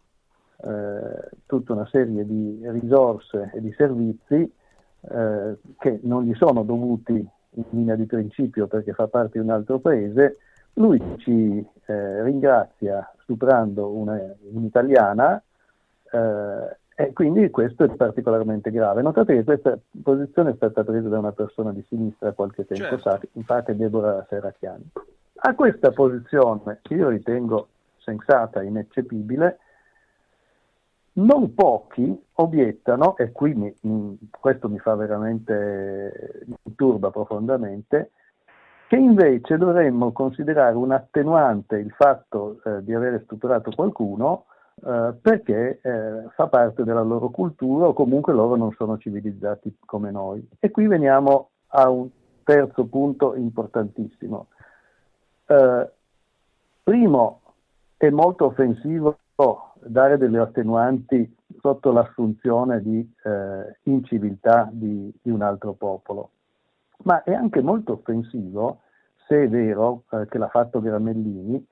eh, tutta una serie di risorse e di servizi eh, che non gli sono dovuti in linea di principio perché fa parte di un altro paese, lui ci eh, ringrazia stuprando una, un'italiana eh, e quindi questo è particolarmente grave. Notate che questa posizione è stata presa da una persona di sinistra qualche tempo certo. fa, infatti Deborah Serracchiani. A questa posizione, che io ritengo sensata e ineccepibile, non pochi obiettano, e qui mi, questo mi fa veramente, mi turba profondamente, che invece dovremmo considerare un attenuante il fatto eh, di avere stuprato qualcuno eh, perché eh, fa parte della loro cultura o comunque loro non sono civilizzati come noi. E qui veniamo a un terzo punto importantissimo. Eh, primo, è molto offensivo dare delle attenuanti sotto l'assunzione di eh, inciviltà di, di un altro popolo ma è anche molto offensivo, se è vero eh, che l'ha fatto Gramellini,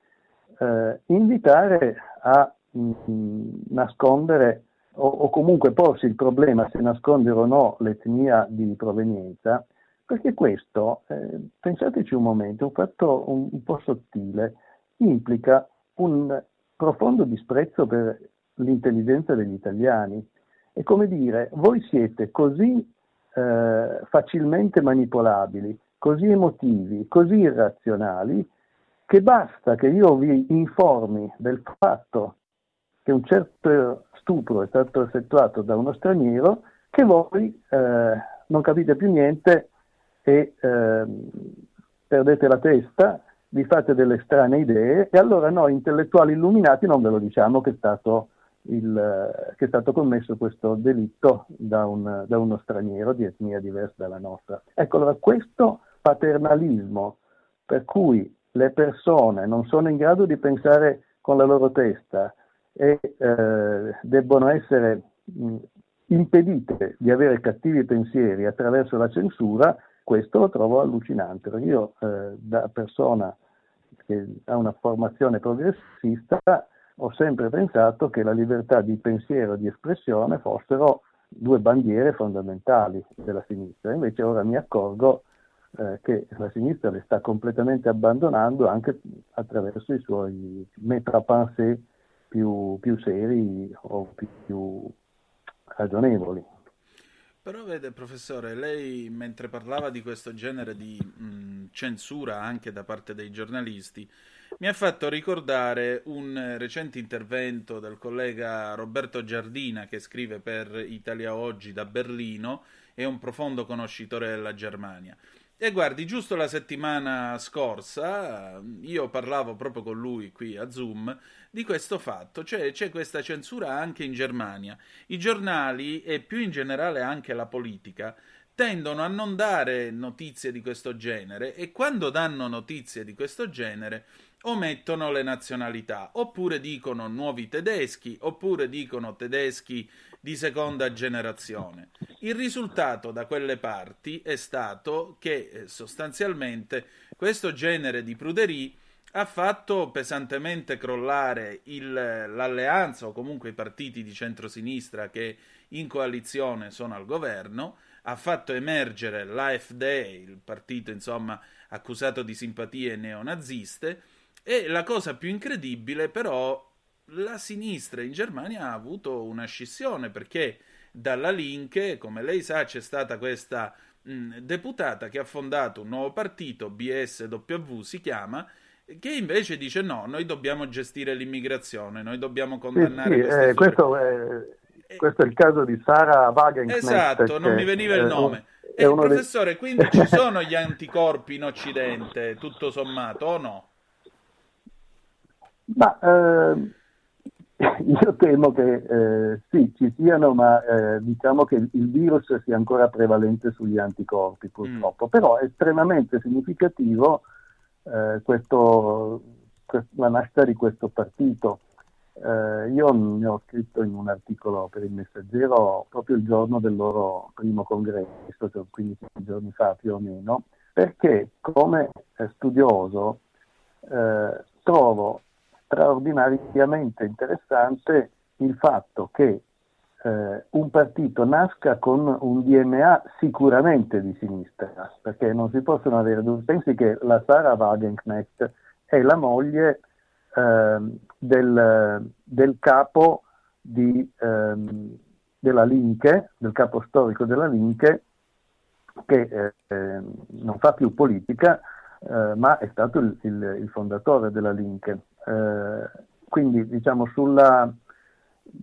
eh, invitare a mh, mm, nascondere o, o, comunque porsi il problema se nascondere o no l'etnia di provenienza, perché questo, eh, pensateci un momento, un fatto un, un po' sottile, implica un profondo disprezzo per l'intelligenza degli italiani. È come dire, voi siete così eh, facilmente manipolabili, così emotivi, così irrazionali, che basta che io vi informi del fatto che un certo stupro è stato effettuato da uno straniero, che voi eh, non capite più niente e eh, perdete la testa, vi fate delle strane idee e allora noi intellettuali illuminati non ve lo diciamo che è stato il, che è stato commesso questo delitto da, un, da, uno straniero di etnia diversa dalla nostra. Ecco, allora questo paternalismo per cui le persone non sono in grado di pensare con la loro testa e eh, debbono essere mh, impedite di avere cattivi pensieri attraverso la censura, questo lo trovo allucinante, io eh, da persona che ha una formazione progressista ho sempre pensato che la libertà di pensiero e di espressione fossero due bandiere fondamentali della sinistra. Invece ora mi accorgo eh, che la sinistra le sta completamente abbandonando anche attraverso i suoi méta-pensée più, più seri o più, più ragionevoli. Però vede professore, lei mentre parlava di questo genere di mh, censura anche da parte dei giornalisti, mi ha fatto ricordare un recente intervento del collega Roberto Giardina che scrive per Italia Oggi da Berlino è un profondo conoscitore della Germania. E guardi, giusto la settimana scorsa io parlavo proprio con lui qui a Zoom di questo fatto, cioè c'è questa censura anche in Germania. I giornali e più in generale anche la politica tendono a non dare notizie di questo genere e quando danno notizie di questo genere omettono le nazionalità, oppure dicono nuovi tedeschi, oppure dicono tedeschi di seconda generazione. Il risultato da quelle parti è stato che eh, sostanzialmente questo genere di pruderie ha fatto pesantemente crollare il, l'alleanza o comunque i partiti di centrosinistra che in coalizione sono al governo, ha fatto emergere l'AfD, il partito insomma accusato di simpatie neonaziste, e la cosa più incredibile però la sinistra in Germania ha avuto una scissione perché dalla Linke, come lei sa, c'è stata questa mh, deputata che ha fondato un nuovo partito, BSW si chiama, che invece dice no, noi dobbiamo gestire l'immigrazione, noi dobbiamo condannare sì, sì, eh, questo, è, questo, è, il caso di Sara Wagenknecht. Esatto, non mi veniva il nome. Eh, professore, dei... quindi ci sono gli anticorpi in Occidente, tutto sommato, o no? Ma eh, (laughs) io temo che eh, sì, ci siano, ma eh, diciamo che il virus sia ancora prevalente sugli anticorpi purtroppo, mm. però è estremamente significativo eh, questo, la nascita di questo partito. Eh, io ne ho scritto in un articolo per il Messaggero proprio il giorno del loro primo congresso, cioè 15 giorni fa più o meno, perché come studioso eh, trovo straordinariamente interessante il fatto che eh, un partito nasca con un DNA sicuramente di sinistra, perché non si possono avere dubbi. Pensi che la Sara Wagenknecht è la moglie eh, del, del, capo di, ehm, della Linke, del capo storico della Linke, che eh, non fa più politica, eh, ma è stato il, il, il fondatore della Linke. Eh, quindi diciamo sulla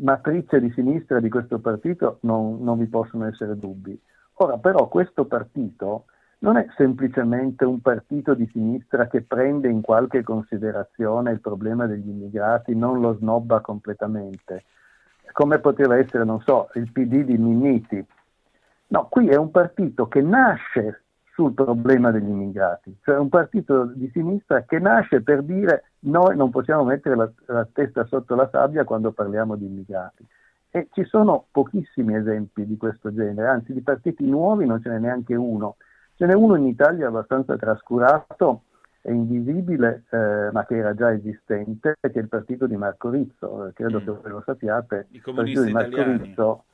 matrice di sinistra di questo partito non, non vi possono essere dubbi. Ora però questo partito non è semplicemente un partito di sinistra che prende in qualche considerazione il problema degli immigrati, non lo snobba completamente, come poteva essere, non so, il PD di Minniti. No, qui è un partito che nasce sul problema degli immigrati, cioè un partito di sinistra che nasce per dire noi non possiamo mettere la, la testa sotto la sabbia quando parliamo di immigrati. E ci sono pochissimi esempi di questo genere, anzi di partiti nuovi non ce n'è neanche uno. Ce n'è uno in Italia abbastanza trascurato e invisibile, eh, ma che era già esistente, che è il partito di Marco Rizzo. Credo mm. che voi lo sappiate. Il partito italiani. di Marco Rizzo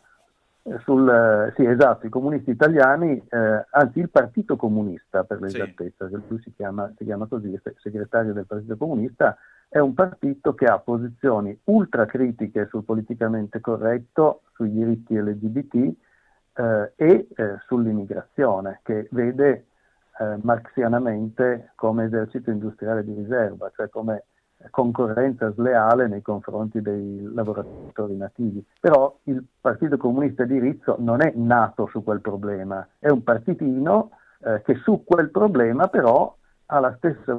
sul, sì, esatto, i comunisti italiani, eh, anzi il Partito Comunista per l'esattezza, sì. lui si chiama, si chiama così, segretario del Partito Comunista, è un partito che ha posizioni ultra critiche sul politicamente corretto, sui diritti LGBT eh, e eh, sull'immigrazione, che vede eh, marxianamente come esercito industriale di riserva, cioè come concorrenza sleale nei confronti dei lavoratori nativi. Però il Partito Comunista di Rizzo non è nato su quel problema, è un partitino eh, che su quel problema però ha la stessa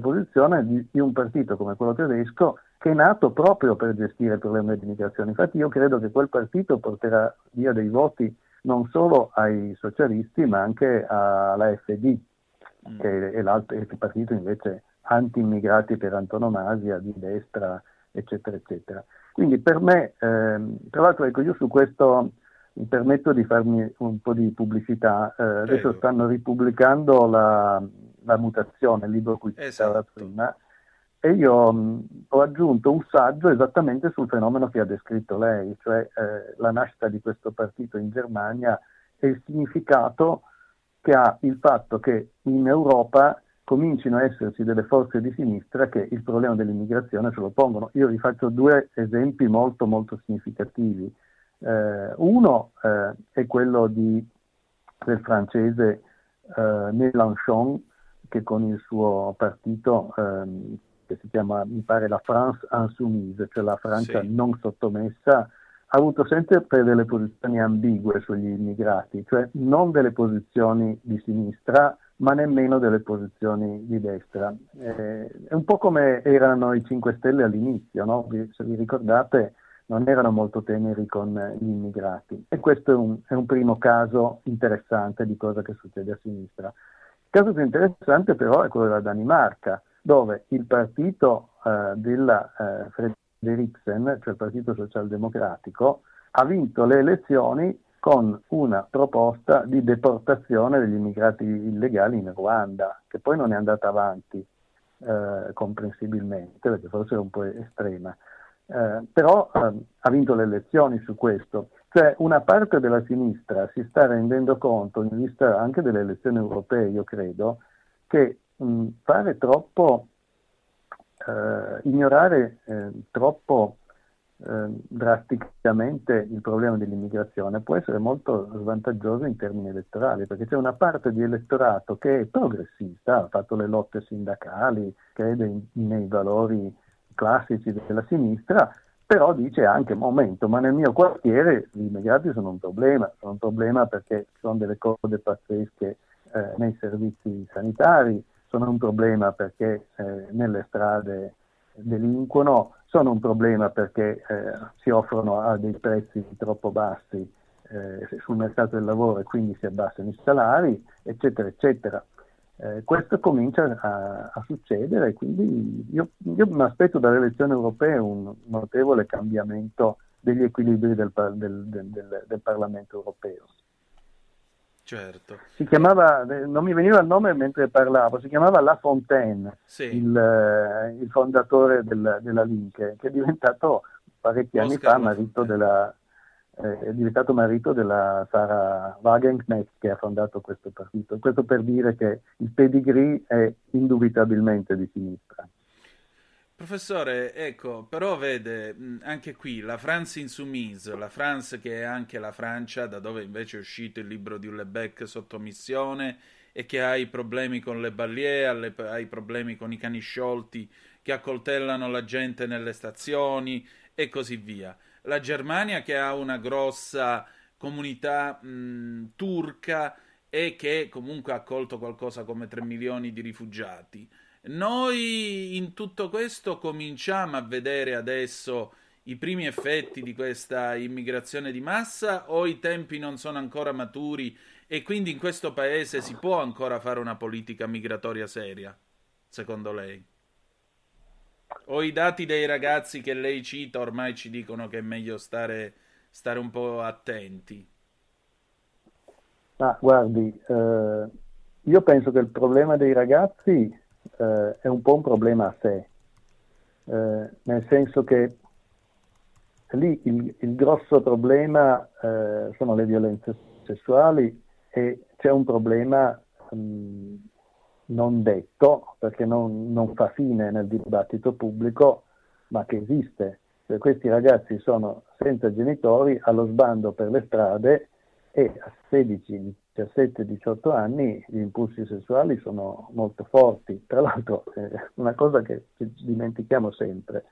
posizione di, di, un partito come quello tedesco che è nato proprio per gestire il problema dell'immigrazione. Infatti io credo che quel partito porterà via dei voti non solo ai socialisti ma anche alla FD, mm. che è l'altro il partito invece anti-immigrati per antonomasia, di destra, eccetera, eccetera. Quindi per me, ehm, tra l'altro ecco, io su questo mi permetto di farmi un po' di pubblicità, eh, adesso stanno ripubblicando la, la, mutazione, il libro cui citava esatto. prima, e io mh, ho aggiunto un saggio esattamente sul fenomeno che ha descritto lei, cioè eh, la nascita di questo partito in Germania e il significato che ha il fatto che in Europa comincino a esserci delle forze di sinistra che il problema dell'immigrazione ce lo pongono. Io vi faccio due esempi molto molto significativi. Eh, uno eh, è quello di, del francese eh, Mélenchon che con il suo partito ehm, che si chiama, mi pare, la France insoumise, cioè la Francia sì. non sottomessa, ha avuto sempre delle posizioni ambigue sugli immigrati, cioè non delle posizioni di sinistra, ma nemmeno delle posizioni di destra. Eh, è un po' come erano i 5 Stelle all'inizio, no? se vi ricordate non erano molto teneri con gli immigrati e questo è un, è un primo caso interessante di cosa che succede a sinistra. Il caso più interessante però è quello della Danimarca, dove il partito eh, della eh, Frederiksen, cioè il partito socialdemocratico, ha vinto le elezioni con una proposta di deportazione degli immigrati illegali in Ruanda, che poi non è andata avanti eh, comprensibilmente, perché forse era un po' estrema. Eh, però eh, ha vinto le elezioni su questo. Cioè una parte della sinistra si sta rendendo conto, in vista anche delle elezioni europee, io credo, che mh, fare troppo, eh, ignorare eh, troppo eh, drasticamente il problema dell'immigrazione può essere molto svantaggioso in termini elettorali, perché c'è una parte di elettorato che è progressista, ha fatto le lotte sindacali, crede in, nei valori classici della sinistra, però dice anche, momento, ma nel mio quartiere gli immigrati sono un problema, sono un problema perché sono delle cose pazzesche eh, nei servizi sanitari, sono un problema perché eh, nelle strade delinquono, sono un problema perché eh, si offrono a dei prezzi troppo bassi eh, sul mercato del lavoro e quindi si abbassano i salari, eccetera, eccetera. Eh, questo comincia a, a, succedere quindi io, io mi aspetto dalle elezioni europee un notevole cambiamento degli equilibri del, del, del, del Parlamento europeo. Certo. Si chiamava, non mi veniva il nome mentre parlavo, si chiamava La Fontaine, sì. il, eh, il, fondatore del, della Link, che è diventato parecchi Oscar anni fa marito della, eh, è diventato marito della Sara Wagenknecht che ha fondato questo partito. Questo per dire che il pedigree è indubitabilmente di sinistra. Professore, ecco, però vede anche qui la France insoumise, la France che è anche la Francia, da dove invece è uscito il libro di Ullebec sotto missione e che ha i problemi con le balliere, ha i problemi con i cani sciolti che accoltellano la gente nelle stazioni e così via. La Germania che ha una grossa comunità mh, turca e che comunque ha accolto qualcosa come 3 milioni di rifugiati. Noi in tutto questo cominciamo a vedere adesso i primi effetti di questa immigrazione di massa o i tempi non sono ancora maturi e quindi in questo paese si può ancora fare una politica migratoria seria, secondo lei? O i dati dei ragazzi che lei cita ormai ci dicono che è meglio stare, stare un po' attenti? Ah, guardi, eh, io penso che il problema dei ragazzi eh, è un po' un problema a sé, eh, nel senso che lì il, il grosso problema eh, sono le violenze sessuali e c'è un problema mh, mm, non detto, perché non, non, fa fine nel dibattito pubblico, ma che esiste. Cioè, questi ragazzi sono senza genitori allo sbando per le strade e a 16, 17-18 anni gli impulsi sessuali sono molto forti. Tra l'altro, eh, una cosa che dimentichiamo sempre,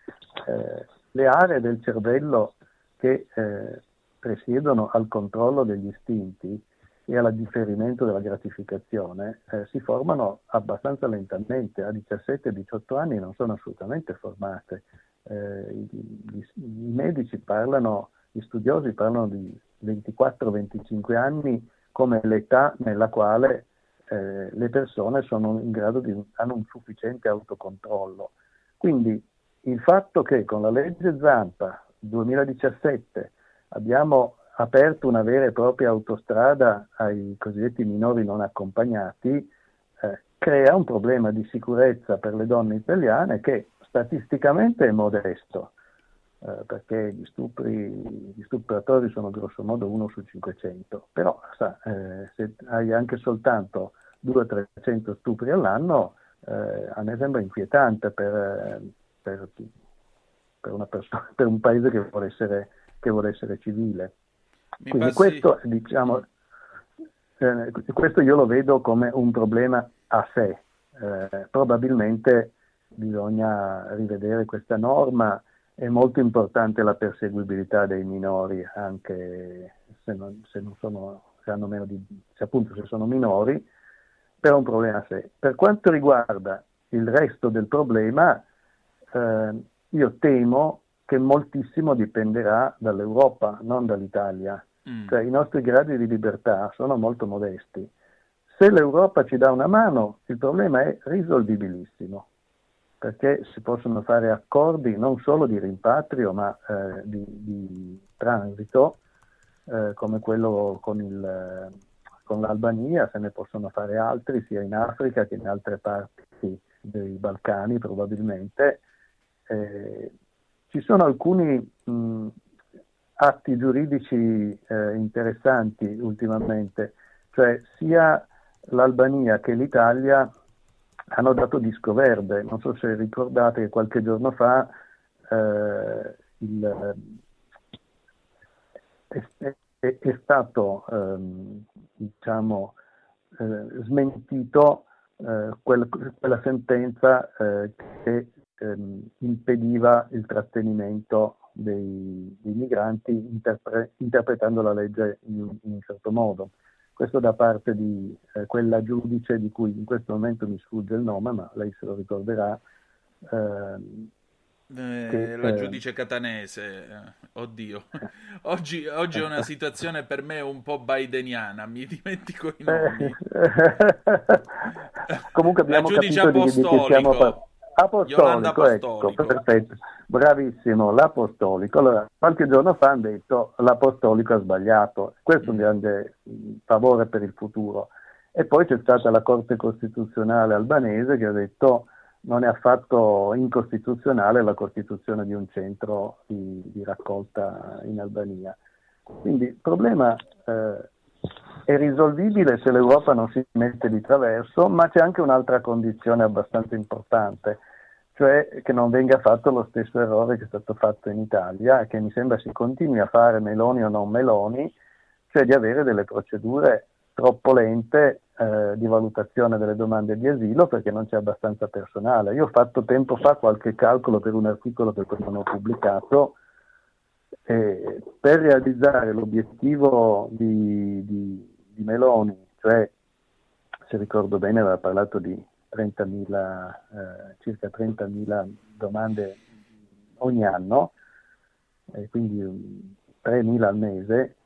eh, le aree del cervello che eh, presiedono al controllo degli istinti e al differimento della gratificazione eh, si formano abbastanza lentamente, a 17-18 anni non sono assolutamente formate. Eh, i, i, I medici parlano, gli studiosi parlano di 24-25 anni come l'età nella quale eh, le persone sono in grado di hanno un sufficiente autocontrollo. Quindi il fatto che con la legge Zampa 2017 abbiamo aperto una vera e propria autostrada ai cosiddetti minori non accompagnati eh, crea un problema di sicurezza per le donne italiane che statisticamente è modesto eh, perché gli, stupri, gli, stupratori sono grosso modo 1 su 500, però sa, eh, se hai anche soltanto 200-300 stupri all'anno, eh, a me sembra inquietante per, per, per, persona, (laughs) per un paese che vuole essere, che vuole essere civile. Mi Quindi passi... questo, diciamo, eh, questo io lo vedo come un problema a sé. Eh, probabilmente bisogna rivedere questa norma. È molto importante la perseguibilità dei minori, anche se, non, se, non sono, se, di, se appunto se sono minori, però è un problema a sé. Per quanto riguarda il resto del problema, eh, io temo che moltissimo dipenderà dall'Europa, non dall'Italia. Mm. Cioè, I nostri gradi di libertà sono molto modesti. Se l'Europa ci dà una mano, il problema è risolvibilissimo, perché si possono fare accordi non solo di rimpatrio, ma eh, di, di, transito, eh, come quello con, il, con l'Albania, se ne possono fare altri sia in Africa che in altre parti dei Balcani probabilmente. Eh, ci sono alcuni mh, atti giuridici eh, interessanti ultimamente, cioè sia l'Albania che l'Italia hanno dato disco verde. Non so se ricordate che qualche giorno fa eh, il, è, è, è, stato ehm, diciamo, eh, smentito eh, quella, quella, sentenza eh, che ehm, impediva il trattenimento dei, dei migranti interpre, interpretando la legge in, in, un certo modo. Questo da parte di eh, quella giudice di cui in questo momento mi sfugge il nome, ma lei se lo ricorderà. Ehm, eh, che, la eh, giudice catanese, eh, oddio, (laughs) oggi, oggi, è una situazione per me un po' bideniana, mi dimentico i nomi. (laughs) Comunque abbiamo la giudice apostolico. Di, di Apostolico, ecco, perfetto, bravissimo, l'apostolico. Allora, qualche giorno fa hanno detto l'apostolico ha sbagliato, questo è un grande favore per il futuro. E poi c'è stata la Corte Costituzionale albanese che ha detto non è affatto incostituzionale la costituzione di un centro di, di raccolta in Albania. Quindi il problema eh, è risolvibile se l'Europa non si mette di traverso, ma c'è anche un'altra condizione abbastanza importante, cioè che non venga fatto lo stesso errore che è stato fatto in Italia che mi sembra si continui a fare Meloni o non Meloni, cioè di avere delle procedure troppo lente eh, di valutazione delle domande di asilo perché non c'è abbastanza personale. Io ho fatto tempo fa qualche calcolo per un articolo che poi non ho pubblicato e per realizzare l'obiettivo di, di di Meloni, cioè se ricordo bene aveva parlato di 30.000, eh, circa 30.000 domande ogni anno, eh, quindi 3.000 al mese,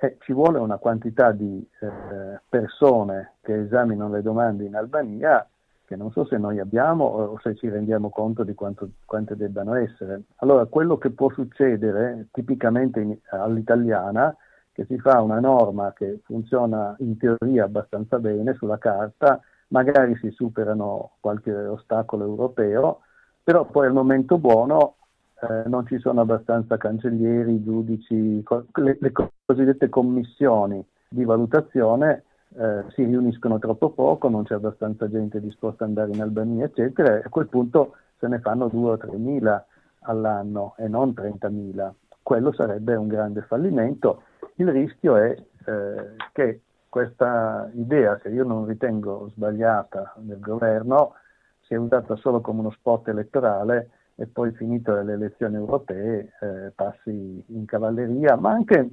e ci vuole una quantità di eh, persone che esaminano le domande in Albania che non so se noi abbiamo o se ci rendiamo conto di quanto, quante debbano essere. Allora, quello che può succedere tipicamente in, all'italiana che si fa una norma che funziona in teoria abbastanza bene sulla carta, magari si superano qualche ostacolo europeo, però poi al momento buono eh, non ci sono abbastanza cancellieri, giudici, co- le, le, cosiddette commissioni di valutazione eh, si riuniscono troppo poco, non c'è abbastanza gente disposta ad andare in Albania, eccetera, e a quel punto se ne fanno 2 o 3 mila all'anno e non 30 mila. Quello sarebbe un grande fallimento il rischio è eh, che questa idea, che io non ritengo sbagliata del governo, sia usata solo come uno spot elettorale e poi finito le elezioni europee eh, passi in cavalleria, ma anche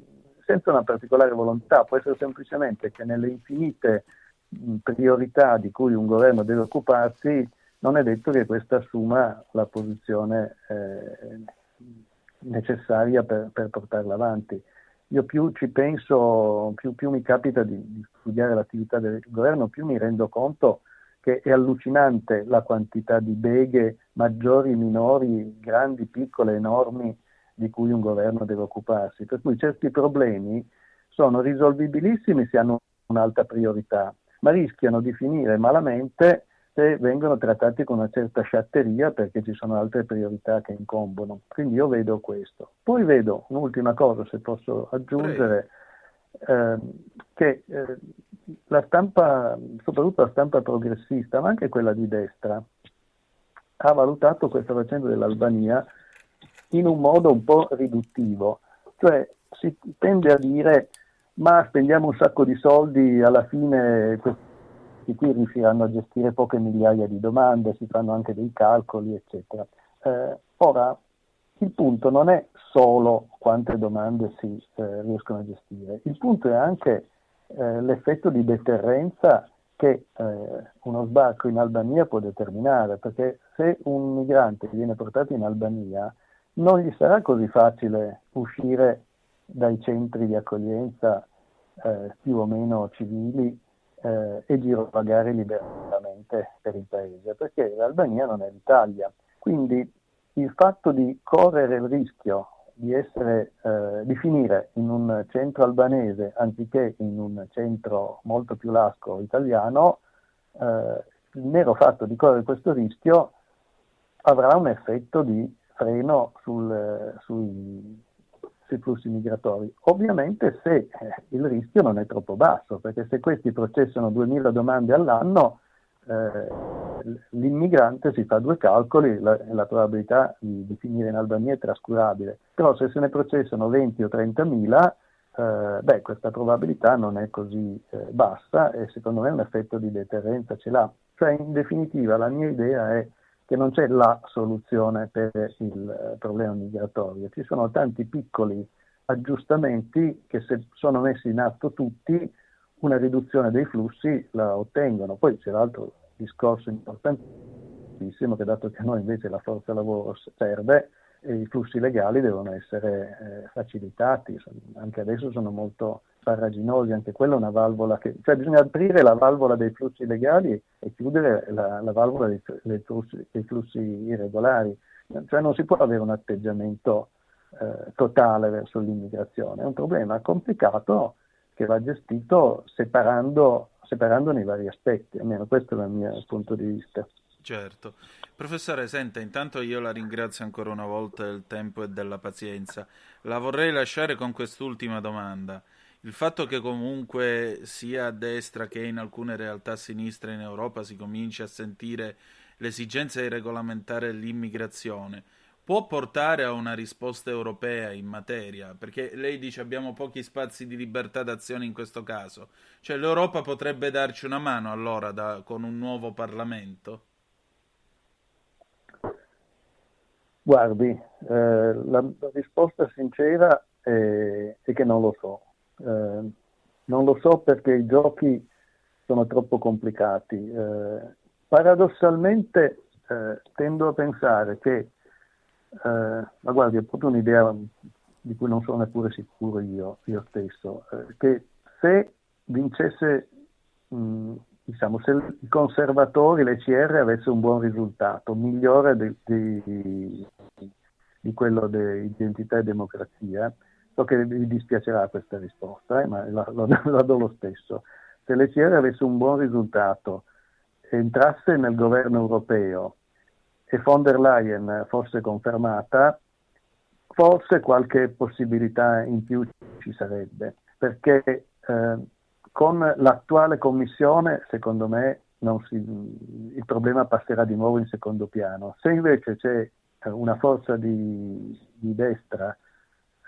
senza una particolare volontà, può essere semplicemente che nelle infinite priorità di cui un governo deve occuparsi, non è detto che questa assuma la posizione eh, necessaria per, per portarla avanti io più ci penso, più, più mi capita di, di, studiare l'attività del governo, più mi rendo conto che è allucinante la quantità di beghe maggiori, minori, grandi, piccole, enormi di cui un governo deve occuparsi. Per cui certi problemi sono risolvibilissimi se hanno un'alta priorità, ma rischiano di finire malamente se vengono trattati con una certa sciatteria perché ci sono altre priorità che incombono. Quindi io vedo questo. Poi vedo un'ultima cosa, se posso aggiungere, eh, che eh, la stampa, soprattutto la stampa progressista, ma anche quella di destra, ha valutato questa faccenda dell'Albania in un modo un po' riduttivo, cioè si tende a dire ma spendiamo un sacco di soldi, alla fine questi qui riusciranno a gestire poche migliaia di domande, si fanno anche dei calcoli, eccetera. Eh, ora, il punto non è solo quante domande si eh, riescono a gestire, il punto è anche eh, l'effetto di deterrenza che eh, uno sbarco in Albania può determinare, perché se un migrante viene portato in Albania non gli sarà così facile uscire dai centri di accoglienza eh, più o meno civili eh, e girovagare liberamente per il paese, perché l'Albania non è l'Italia. Quindi il fatto di correre il rischio di, essere, eh, di finire in un centro albanese anziché in un centro molto più lasco italiano, eh, il mero fatto di correre questo rischio avrà un effetto di freno sul, sui, sui, flussi migratori. Ovviamente se eh, il rischio non è troppo basso, perché se questi processano 2000 domande all'anno, eh, l'immigrante si fa due calcoli, la, la probabilità di, di, finire in Albania è trascurabile, però se se ne processano 20 o 30 mila, eh, beh, questa probabilità non è così eh, bassa e secondo me un effetto di deterrenza ce l'ha. Cioè, in definitiva, la mia idea è che non c'è la soluzione per il eh, problema migratorio, ci sono tanti piccoli aggiustamenti che se sono messi in atto tutti una riduzione dei flussi la ottengono. Poi c'è l'altro discorso importantissimo che dato che a noi invece la forza lavoro serve, i flussi legali devono essere eh, facilitati, anche adesso sono molto farraginosi, anche quella è una valvola che, cioè bisogna aprire la valvola dei flussi legali e chiudere la, la valvola dei, dei, flussi, dei, flussi, irregolari, cioè non si può avere un atteggiamento eh, totale verso l'immigrazione, è un problema complicato che va gestito separando, separandone i vari aspetti, almeno questo è il mio punto di vista. Certo. Professore, senta, intanto io la ringrazio ancora una volta del tempo e della pazienza. La vorrei lasciare con quest'ultima domanda. Il fatto che comunque sia a destra che in alcune realtà a sinistra in Europa si cominci a sentire l'esigenza di regolamentare l'immigrazione, può portare a una risposta europea in materia? Perché lei dice abbiamo pochi spazi di libertà d'azione in questo caso. Cioè l'Europa potrebbe darci una mano allora da, con un nuovo Parlamento? Guardi, eh, la, la, risposta sincera è, è, che non lo so. Eh, non lo so perché i giochi sono troppo complicati. Eh, paradossalmente eh, tendo a pensare che eh, ma guardi, è proprio un'idea di cui non sono neppure sicuro io, io stesso, eh, che se vincesse, mh, diciamo, se i conservatori, l'ECR avesse un buon risultato, migliore di, di, di quello di identità e democrazia, so che vi dispiacerà questa risposta, eh, ma la, la, (laughs) la do lo stesso. Se l'ECR avesse un buon risultato, entrasse nel governo europeo e von der Leyen fosse confermata, forse qualche possibilità in più ci sarebbe, perché eh, con l'attuale commissione, secondo me, si, il problema passerà di nuovo in secondo piano. Se invece c'è eh, una forza di, di destra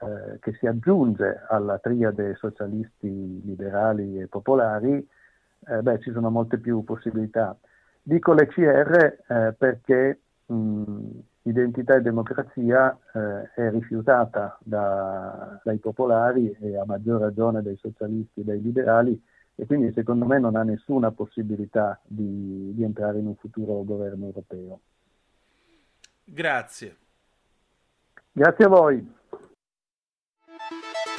eh, che si aggiunge alla triade socialisti, liberali e popolari, eh, beh, ci sono molte più possibilità. Dico le CR eh, perché mh, identità e democrazia eh, è rifiutata da, dai popolari e a maggior ragione dai socialisti e dai liberali e quindi secondo me non ha nessuna possibilità di, di entrare in un futuro governo europeo. Grazie. Grazie a voi.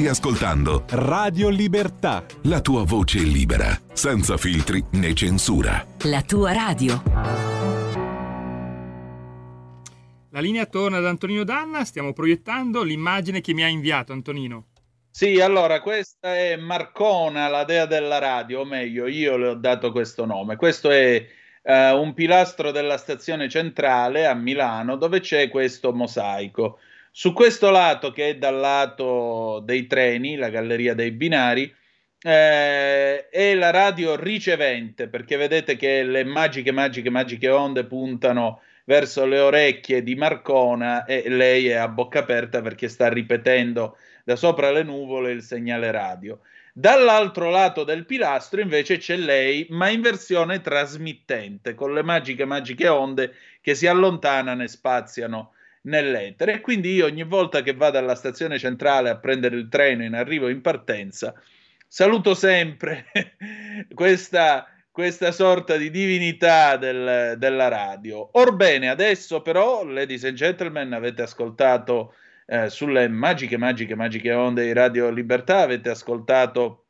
Stai ascoltando Radio Libertà. la tua voce libera, senza filtri né censura. La tua radio. La linea torna ad Antonino Danna, stiamo proiettando l'immagine che mi ha inviato Antonino. Sì, allora questa è Marcona, la dea della radio, o meglio, io le ho dato questo nome. Questo è eh, un pilastro della stazione centrale a Milano dove c'è questo mosaico. Su questo lato, che è dal lato dei treni, la galleria dei binari, eh, è la radio ricevente, perché vedete che le magiche, magiche, magiche onde puntano verso le orecchie di Marcona e lei è a bocca aperta perché sta ripetendo da sopra le nuvole il segnale radio. Dall'altro lato del pilastro invece c'è lei, ma in versione trasmittente, con le magiche, magiche onde che si allontanano e spaziano nell'etere. E quindi io ogni volta che vado alla stazione centrale a prendere il treno in arrivo e in partenza, saluto sempre (laughs) questa, questa sorta di divinità del- della radio. Orbene, adesso però, ladies and gentlemen, avete ascoltato eh, sulle magiche, magiche, magiche onde di Radio Libertà, avete ascoltato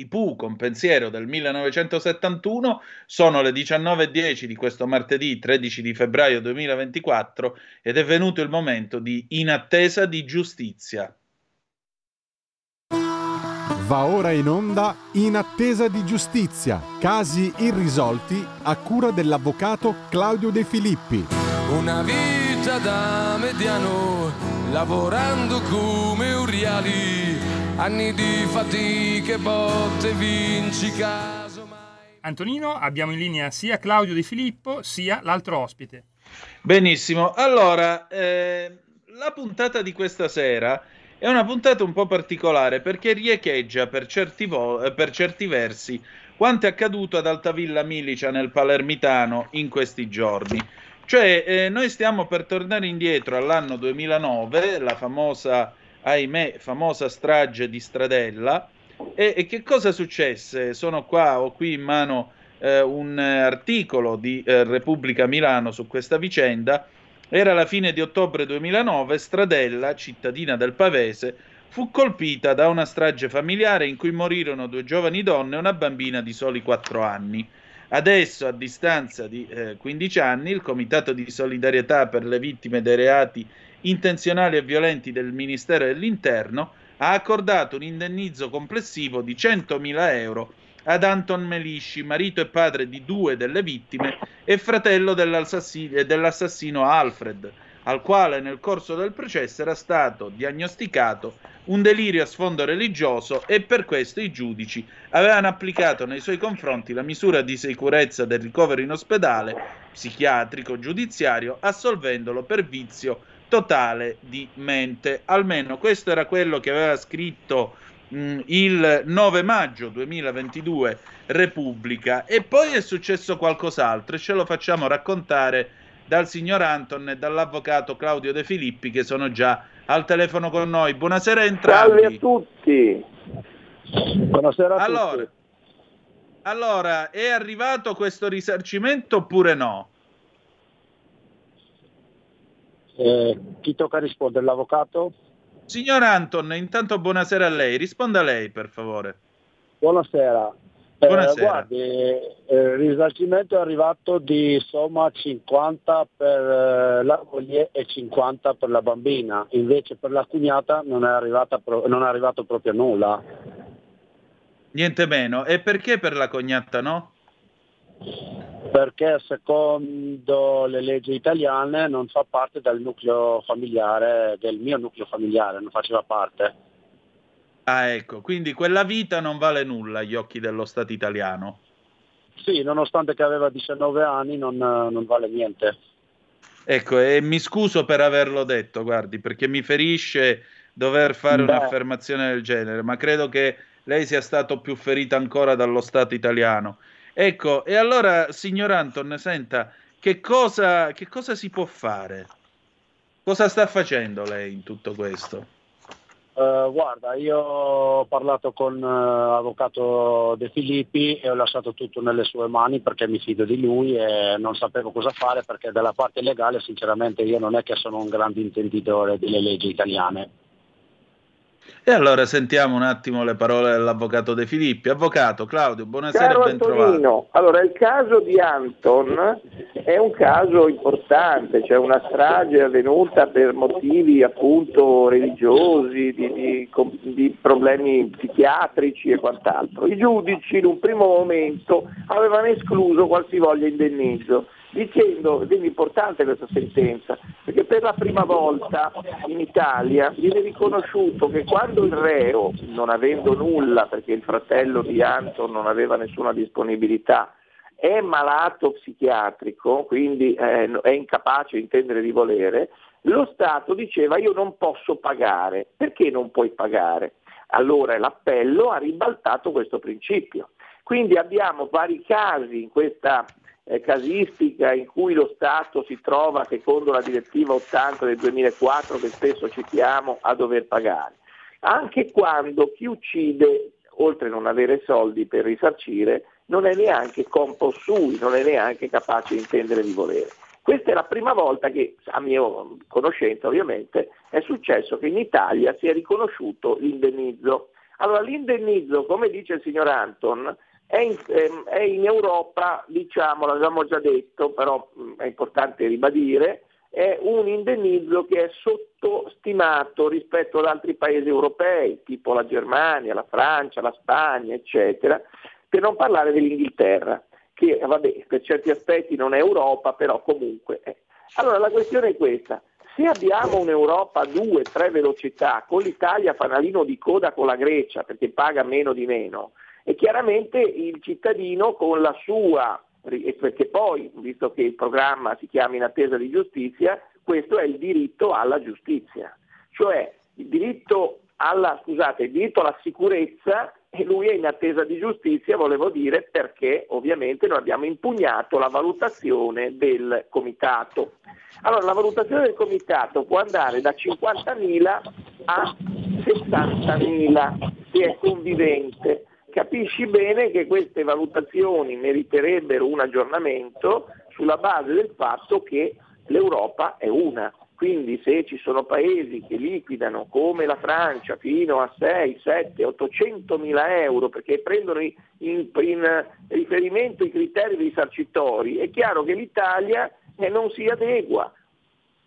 i Pooh con pensiero del 1971, sono le 19.10 di questo martedì 13 di febbraio 2024 ed è venuto il momento di In attesa di giustizia. Va ora in onda In attesa di giustizia. Casi irrisolti a cura dell'avvocato Claudio De Filippi. Una vita da mediano, lavorando come uriali, anni di fatiche, botte, vinci caso. Antonino, abbiamo in linea sia Claudio Di Filippo sia l'altro ospite. Benissimo, allora eh, la puntata di questa sera è una puntata un po' particolare perché riecheggia per certi, vo- eh, per certi versi quanto è accaduto ad Altavilla Milicia nel Palermitano in questi giorni. Cioè, eh, noi stiamo per tornare indietro all'anno 2009, la famosa, ahimè, famosa strage di Stradella. E, e che cosa successe? Sono qua, ho qui in mano eh, un articolo di eh, Repubblica Milano su questa vicenda. Era la fine di ottobre 2009, Stradella, cittadina del Pavese, fu colpita da una strage familiare in cui morirono due giovani donne e una bambina di soli 4 anni. Adesso, a distanza di eh, 15 anni, il Comitato di solidarietà per le vittime dei reati intenzionali e violenti del Ministero dell'Interno ha accordato un indennizzo complessivo di 100.000 euro ad Anton Melisci, marito e padre di due delle vittime e fratello dell'assassi- dell'assassino Alfred, al quale nel corso del processo era stato diagnosticato un delirio a sfondo religioso e per questo i giudici avevano applicato nei suoi confronti la misura di sicurezza del ricovero in ospedale psichiatrico giudiziario assolvendolo per vizio totale di mente. Almeno questo era quello che aveva scritto mh, il 9 maggio 2022 Repubblica e poi è successo qualcos'altro e ce lo facciamo raccontare dal signor Anton e dall'avvocato Claudio De Filippi che sono già al telefono con noi. Buonasera a entrambi. Salve a tutti. Buonasera a Allora, tutti. allora, è arrivato questo risarcimento oppure no? Eh, chi tocca rispondere? L'avvocato? Signor Anton, intanto buonasera a lei. Risponda lei, per favore. Buonasera. Eh, Buonasera. guardi, eh, il risarcimento è arrivato di somma 50 per eh, la moglie e 50 per la bambina, invece per la cognata non è, arrivata non è arrivato proprio nulla. Niente meno. E perché per la cognata no? Perché secondo le leggi italiane non fa parte del nucleo familiare, del mio nucleo familiare, non faceva parte. Ah, ecco, quindi quella vita non vale nulla agli occhi dello Stato italiano. Sì, nonostante che aveva 19 anni non, non vale niente. Ecco, e mi scuso per averlo detto, guardi, perché mi ferisce dover fare Beh. un'affermazione del genere, ma credo che lei sia stato più ferito ancora dallo Stato italiano. Ecco, e allora, signor Anton, senta, che cosa, che cosa si può fare? Cosa sta facendo lei in tutto questo? Eh, guarda, io ho parlato con l'avvocato De Filippi e ho lasciato tutto nelle sue mani perché mi fido di lui e non sapevo cosa fare perché dalla parte legale sinceramente io non è che sono un grande intenditore delle leggi italiane. E allora sentiamo un attimo le parole dell'avvocato De Filippi. Avvocato Claudio, buonasera Caro e ben trovato. Antonino, allora il caso di Anton è un caso importante, cioè una strage avvenuta per motivi appunto religiosi, di, di, di problemi psichiatrici e quant'altro. I giudici in un primo momento avevano escluso qualsivoglia indennizzo dicendo, ed è importante questa sentenza, perché per la prima volta in Italia viene riconosciuto che quando il reo, non avendo nulla, perché il fratello di Anton non aveva nessuna disponibilità, è malato psichiatrico, quindi eh, è incapace di intendere di volere, lo Stato diceva io non posso pagare. Perché non puoi pagare? Allora l'appello ha ribaltato questo principio. Quindi abbiamo vari casi in questa eh, casistica in cui lo Stato si trova, secondo la direttiva 80 del 2004 che spesso citiamo, a dover pagare. Anche quando chi uccide, oltre a non avere soldi per risarcire, non è neanche compo sui, non è neanche capace di intendere di volere. Questa è la prima volta che, a mia conoscenza ovviamente, è successo che in Italia si è riconosciuto l'indennizzo. Allora l'indennizzo, come dice il signor Anton, è in, ehm, è in Europa, diciamo, l'abbiamo già detto, però è importante ribadire, è un indennizzo che è sottostimato rispetto ad altri paesi europei, tipo la Germania, la Francia, la Spagna, eccetera, per non parlare dell'Inghilterra, che vabbè, per certi aspetti non è Europa, però comunque è. Allora la questione è questa, se abbiamo un'Europa a due, tre velocità, con l'Italia fanalino di coda con la Grecia perché paga meno di meno, e chiaramente il cittadino con la sua, perché poi, visto che il programma si chiama in attesa di giustizia, questo è il diritto alla giustizia, cioè il diritto alla, scusate, il diritto alla sicurezza e lui è in attesa di giustizia, volevo dire, perché ovviamente noi abbiamo impugnato la valutazione del comitato. Allora, la valutazione del comitato può andare da 50.000 a 60.000 se è convivente capisci bene che queste valutazioni meriterebbero un aggiornamento sulla base del fatto che l'Europa è una. Quindi se ci sono paesi che liquidano come la Francia fino a 6, 7, 800 mila euro perché prendono in, in riferimento i criteri risarcitori, è chiaro che l'Italia eh, non si adegua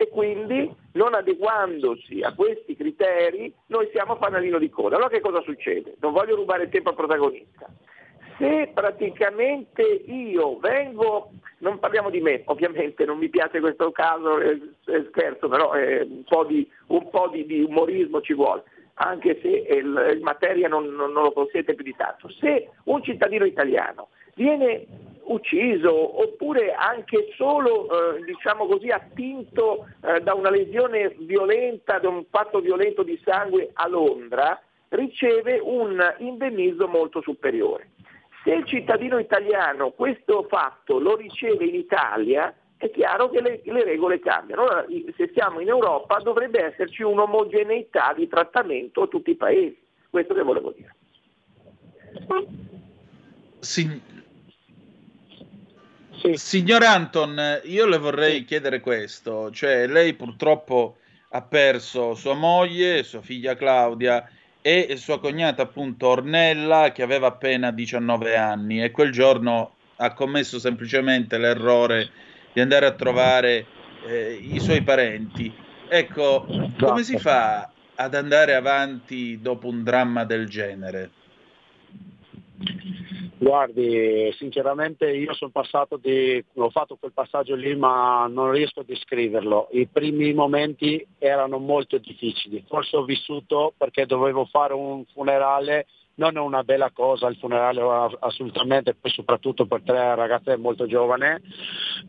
e quindi non adeguandosi a questi criteri noi siamo fanalino di coda. Allora che cosa succede? Non voglio rubare tempo al protagonista. Se praticamente io vengo, non parliamo di me, ovviamente non mi piace questo caso, eh, eh, scherzo, però eh, un po' di, un po' di, di umorismo ci vuole anche se il, il materia non, non, non, lo consente più di tanto. Se un cittadino italiano viene ucciso oppure anche solo eh, diciamo così, attinto eh, da una lesione violenta, da un fatto violento di sangue a Londra, riceve un indennizzo molto superiore. Se il cittadino italiano questo fatto lo riceve in Italia, è chiaro che le, le regole cambiano. Allora, se siamo in Europa dovrebbe esserci un'omogeneità di trattamento a tutti i paesi. Questo che volevo dire. Sì, sì. Signor Anton, io le vorrei sì. chiedere questo, cioè lei purtroppo ha perso sua moglie, sua figlia Claudia e sua cognata appunto Ornella che aveva appena 19 anni e quel giorno ha commesso semplicemente l'errore di andare a trovare eh, i suoi parenti. Ecco, come si fa ad andare avanti dopo un dramma del genere? Guardi, sinceramente io sono passato di, ho fatto quel passaggio lì ma non riesco a descriverlo. I primi momenti erano molto difficili, forse ho vissuto perché dovevo fare un funerale, non è una bella cosa il funerale assolutamente, poi soprattutto per tre ragazze molto giovani,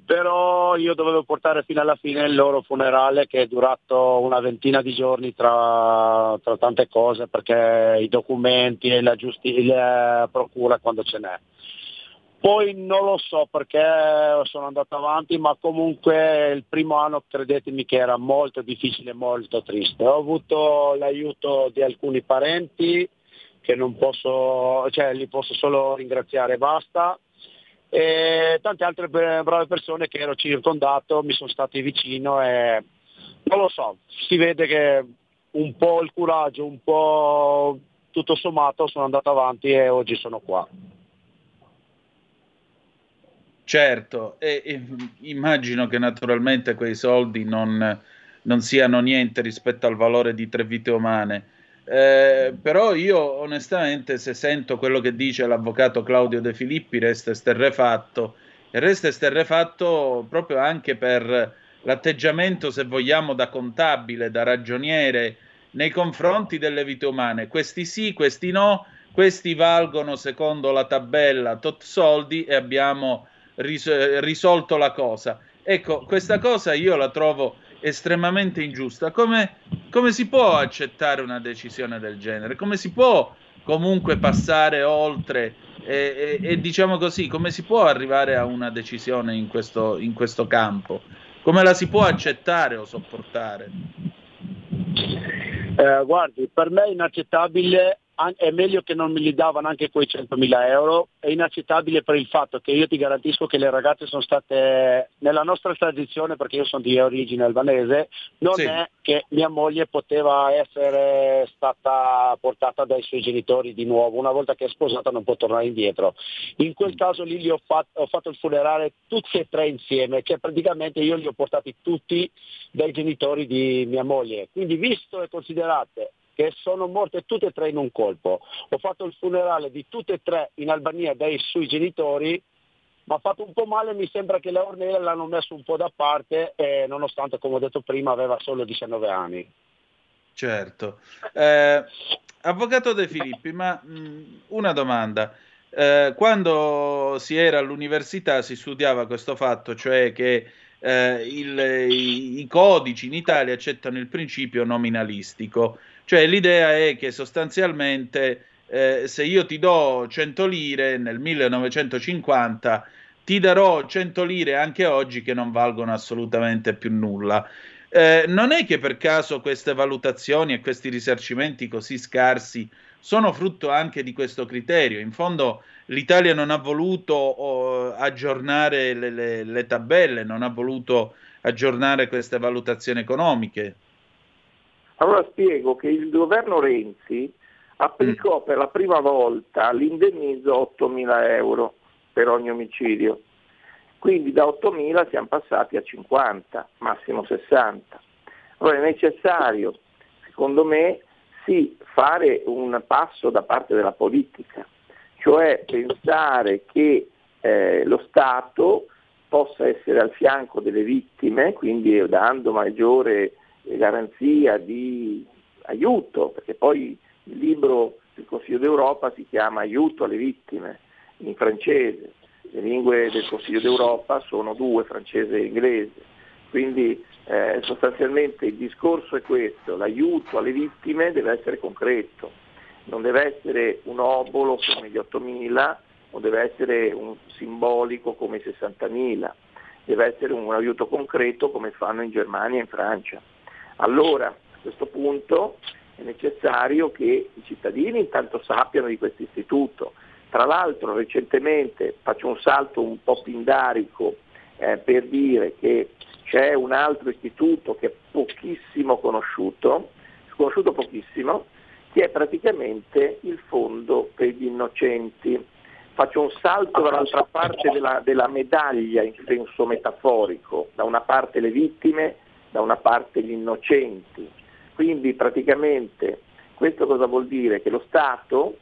però io dovevo portare fino alla fine il loro funerale che è durato una ventina di giorni tra, tra tante cose perché i documenti e la, giusti- la procura quando ce n'è. Poi non lo so perché sono andato avanti, ma comunque il primo anno credetemi che era molto difficile, molto triste. Ho avuto l'aiuto di alcuni parenti che non posso, cioè li posso solo ringraziare e basta e tante altre brave persone che ero circondato mi sono stati vicino e non lo so, si vede che un po' il coraggio, un po' tutto sommato sono andato avanti e oggi sono qua. Certo, e, e immagino che naturalmente quei soldi non, non, siano niente rispetto al valore di tre vite umane. Eh, però io onestamente se sento quello che dice l'avvocato Claudio De Filippi resto esterrefatto e resto esterrefatto proprio anche per l'atteggiamento se vogliamo da contabile, da ragioniere nei confronti delle vite umane. Questi sì, questi no, questi valgono secondo la tabella tot soldi e abbiamo ris- risolto la cosa. Ecco, questa cosa io la trovo estremamente ingiusta. Come, come si può accettare una decisione del genere? Come si può comunque passare oltre e, e, e, diciamo così, come si può arrivare a una decisione in questo, in questo campo? Come la si può accettare o sopportare? Eh, guardi, per me è inaccettabile è meglio che non me li davano anche quei 100.000 euro, è inaccettabile per il fatto che io ti garantisco che le ragazze sono state, nella nostra tradizione, perché io sono di origine albanese, non sì. è che mia moglie poteva essere stata portata dai suoi genitori di nuovo, una volta che è sposata non può tornare indietro. In quel caso lì ho fatto, ho fatto il funerale tutti e tre insieme, che praticamente io li ho portati tutti dai genitori di mia moglie. Quindi visto e considerate che sono morte tutte e tre in un colpo. Ho fatto il funerale di tutte e tre in Albania dai suoi genitori, ma ha fatto un po' male, mi sembra che la Ornella l'hanno messo un po' da parte, eh, nonostante, come ho detto prima, aveva solo 19 anni. Certo. Eh, avvocato De Filippi, ma mh, una domanda. Eh, quando si era all'università si studiava questo fatto, cioè che eh, il, i, i, codici in Italia accettano il principio nominalistico, cioè l'idea è che sostanzialmente eh, se io ti do 100 lire nel 1950, ti darò 100 lire anche oggi che non valgono assolutamente più nulla. Eh, non è che per caso queste valutazioni e questi risarcimenti così scarsi sono frutto anche di questo criterio. In fondo l'Italia non ha voluto oh, aggiornare le, le, le tabelle, non ha voluto aggiornare queste valutazioni economiche. Allora spiego che il governo Renzi applicò mm. per la prima volta l'indennizzo 8.000 euro per ogni omicidio. Quindi da 8.000 siamo passati a 50, massimo 60. Allora è necessario, secondo me, sì, fare un passo da parte della politica, cioè pensare che eh, lo Stato possa essere al fianco delle vittime, quindi dando maggiore garanzia di aiuto, perché poi il libro del Consiglio d'Europa si chiama Aiuto alle vittime in francese, le lingue del Consiglio d'Europa sono due, francese e inglese, quindi eh, sostanzialmente il discorso è questo, l'aiuto alle vittime deve essere concreto, non deve essere un obolo come gli 8.000, non deve essere un simbolico come i 60.000, deve essere un aiuto concreto come fanno in Germania e in Francia. Allora, a questo punto è necessario che i cittadini intanto sappiano di questo istituto. Tra l'altro recentemente faccio un salto un po' pindarico eh, per dire che c'è un altro istituto che è pochissimo conosciuto, conosciuto pochissimo, che è praticamente il fondo per gli innocenti. Faccio un salto dall'altra parte della, della medaglia in senso metaforico, da una parte le vittime da una parte gli innocenti. Quindi praticamente questo cosa vuol dire? Che lo Stato,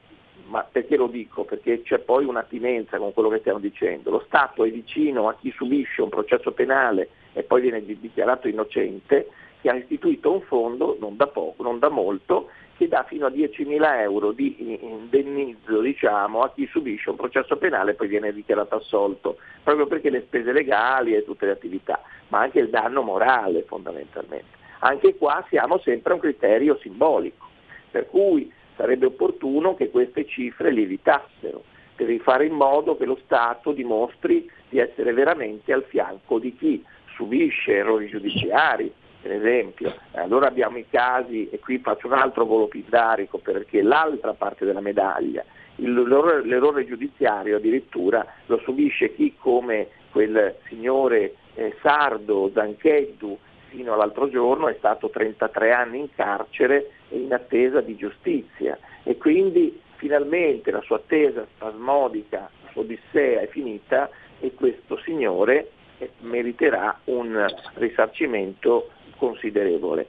ma perché lo dico? Perché c'è poi un'attinenza con quello che stiamo dicendo, lo Stato è vicino a chi subisce un processo penale e poi viene dichiarato innocente, che ha istituito un fondo, non da poco, non da molto, che dà fino a 10.000 euro di indennizzo diciamo, a chi subisce un processo penale e poi viene dichiarato assolto, proprio perché le spese legali e tutte le attività, ma anche il danno morale fondamentalmente. Anche qua siamo sempre a un criterio simbolico, per cui sarebbe opportuno che queste cifre lievitassero, per fare in modo che lo Stato dimostri di essere veramente al fianco di chi subisce errori giudiziari, per esempio. Allora abbiamo i casi, e qui faccio un altro volo pindarico perché l'altra parte della medaglia, l'errore, l'errore giudiziario addirittura lo subisce chi come quel signore eh, sardo Zancheddu fino all'altro giorno è stato 33 anni in carcere in attesa di giustizia e quindi finalmente la sua attesa spasmodica, la sua odissea è finita e questo signore eh, meriterà un risarcimento considerevole.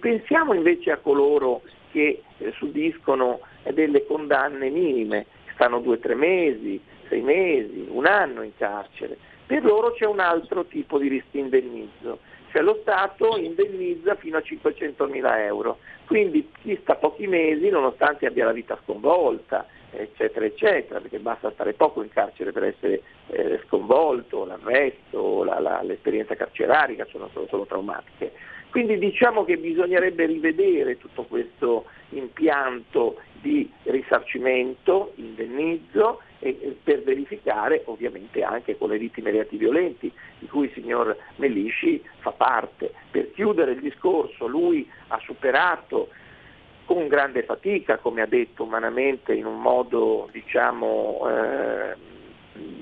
Pensiamo invece a coloro che eh, subiscono delle condanne minime, stanno due o tre mesi, sei mesi, un anno in carcere. Per loro c'è un altro tipo di indennizzo, cioè lo Stato indennizza fino a 500 mila euro, quindi chi sta pochi mesi, nonostante abbia la vita sconvolta, eccetera, eccetera, perché basta stare poco in carcere per essere eh, sconvolto, l'arresto, la, la, l'esperienza carceraria sono, sono, sono traumatiche. Quindi diciamo che bisognerebbe rivedere tutto questo impianto di risarcimento, indennizzo, e, per verificare ovviamente anche con le vittime di atti violenti, di cui il signor Melisci fa parte. Per chiudere il discorso, lui ha superato con grande fatica, come ha detto umanamente, in un modo diciamo, eh,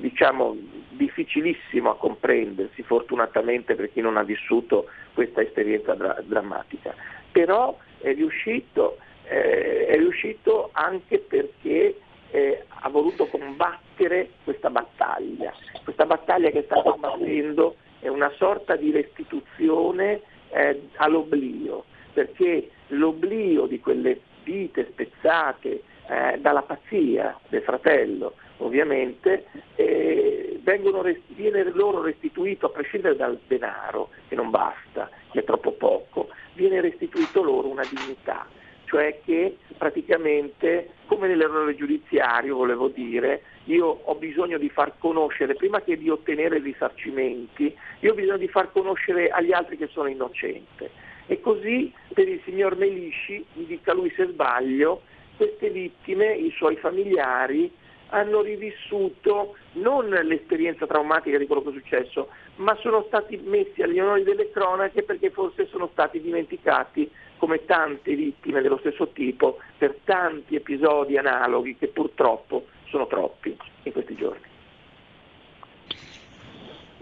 diciamo difficilissimo a comprendersi, fortunatamente per chi non ha vissuto questa esperienza dra- drammatica. Però è riuscito, eh, è riuscito anche perché eh, ha voluto combattere questa battaglia. Questa battaglia che sta combattendo è una sorta di restituzione eh, all'oblio, perché l'oblio di quelle vite spezzate eh, dalla pazzia del fratello, ovviamente, eh, rest- viene loro restituito, a prescindere dal denaro, che non basta, che è troppo poco, viene restituito loro una dignità, cioè che praticamente, come nell'errore giudiziario volevo dire, io ho bisogno di far conoscere, prima che di ottenere risarcimenti, io ho bisogno di far conoscere agli altri che sono innocente. E così per il signor Melisci, mi dica lui se sbaglio, queste vittime, i suoi familiari, hanno rivissuto non l'esperienza traumatica di quello che è successo, ma sono stati messi agli onori delle cronache perché forse sono stati dimenticati come tante vittime dello stesso tipo per tanti episodi analoghi che purtroppo sono troppi in questi giorni.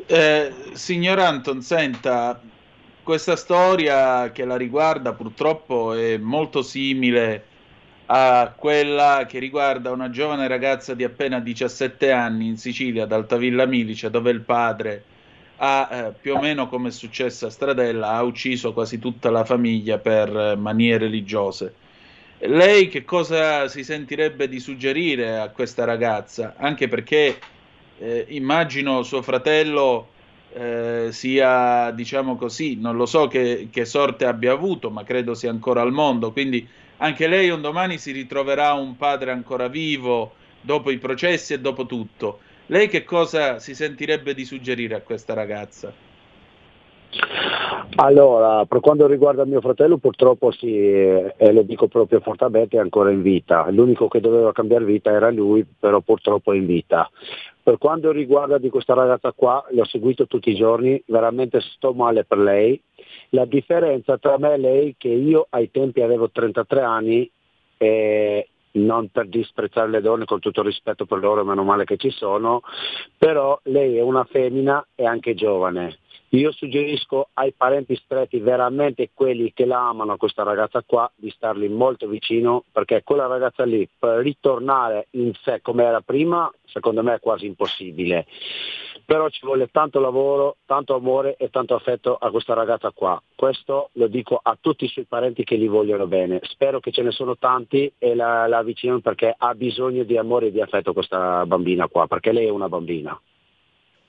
Eh, signor Anton, senta, questa storia che la riguarda purtroppo è molto simile a quella che riguarda una giovane ragazza di appena 17 anni in Sicilia, ad Altavilla Milice, dove il padre ha, eh, più o meno come è successo a Stradella, ha ucciso quasi tutta la famiglia per eh, manie religiose. Lei che cosa si sentirebbe di suggerire a questa ragazza? Anche perché eh, immagino suo fratello eh, sia, diciamo così, non lo so che, che sorte abbia avuto, ma credo sia ancora al mondo, quindi anche lei un domani si ritroverà un padre ancora vivo dopo i processi e dopo tutto. Lei che cosa si sentirebbe di suggerire a questa ragazza? Allora, per quanto riguarda mio fratello, purtroppo sì, e lo dico proprio fortemente, è ancora in vita. L'unico che doveva cambiare vita era lui, però purtroppo è in vita. Per quanto riguarda di questa ragazza qua, l'ho seguito tutti i giorni, veramente sto male per lei. La differenza tra me e lei è che io ai tempi avevo 33 anni e non per disprezzare le donne con tutto il rispetto per loro, meno male che ci sono, però lei è una femmina e anche giovane. Io suggerisco ai parenti stretti, veramente quelli che la amano questa ragazza qua, di starli molto vicino perché quella ragazza lì per ritornare in sé come era prima, secondo me è quasi impossibile però ci vuole tanto lavoro, tanto amore e tanto affetto a questa ragazza qua. Questo lo dico a tutti i suoi parenti che gli vogliono bene. Spero che ce ne sono tanti e la, la avvicinano perché ha bisogno di amore e di affetto questa bambina qua, perché lei è una bambina.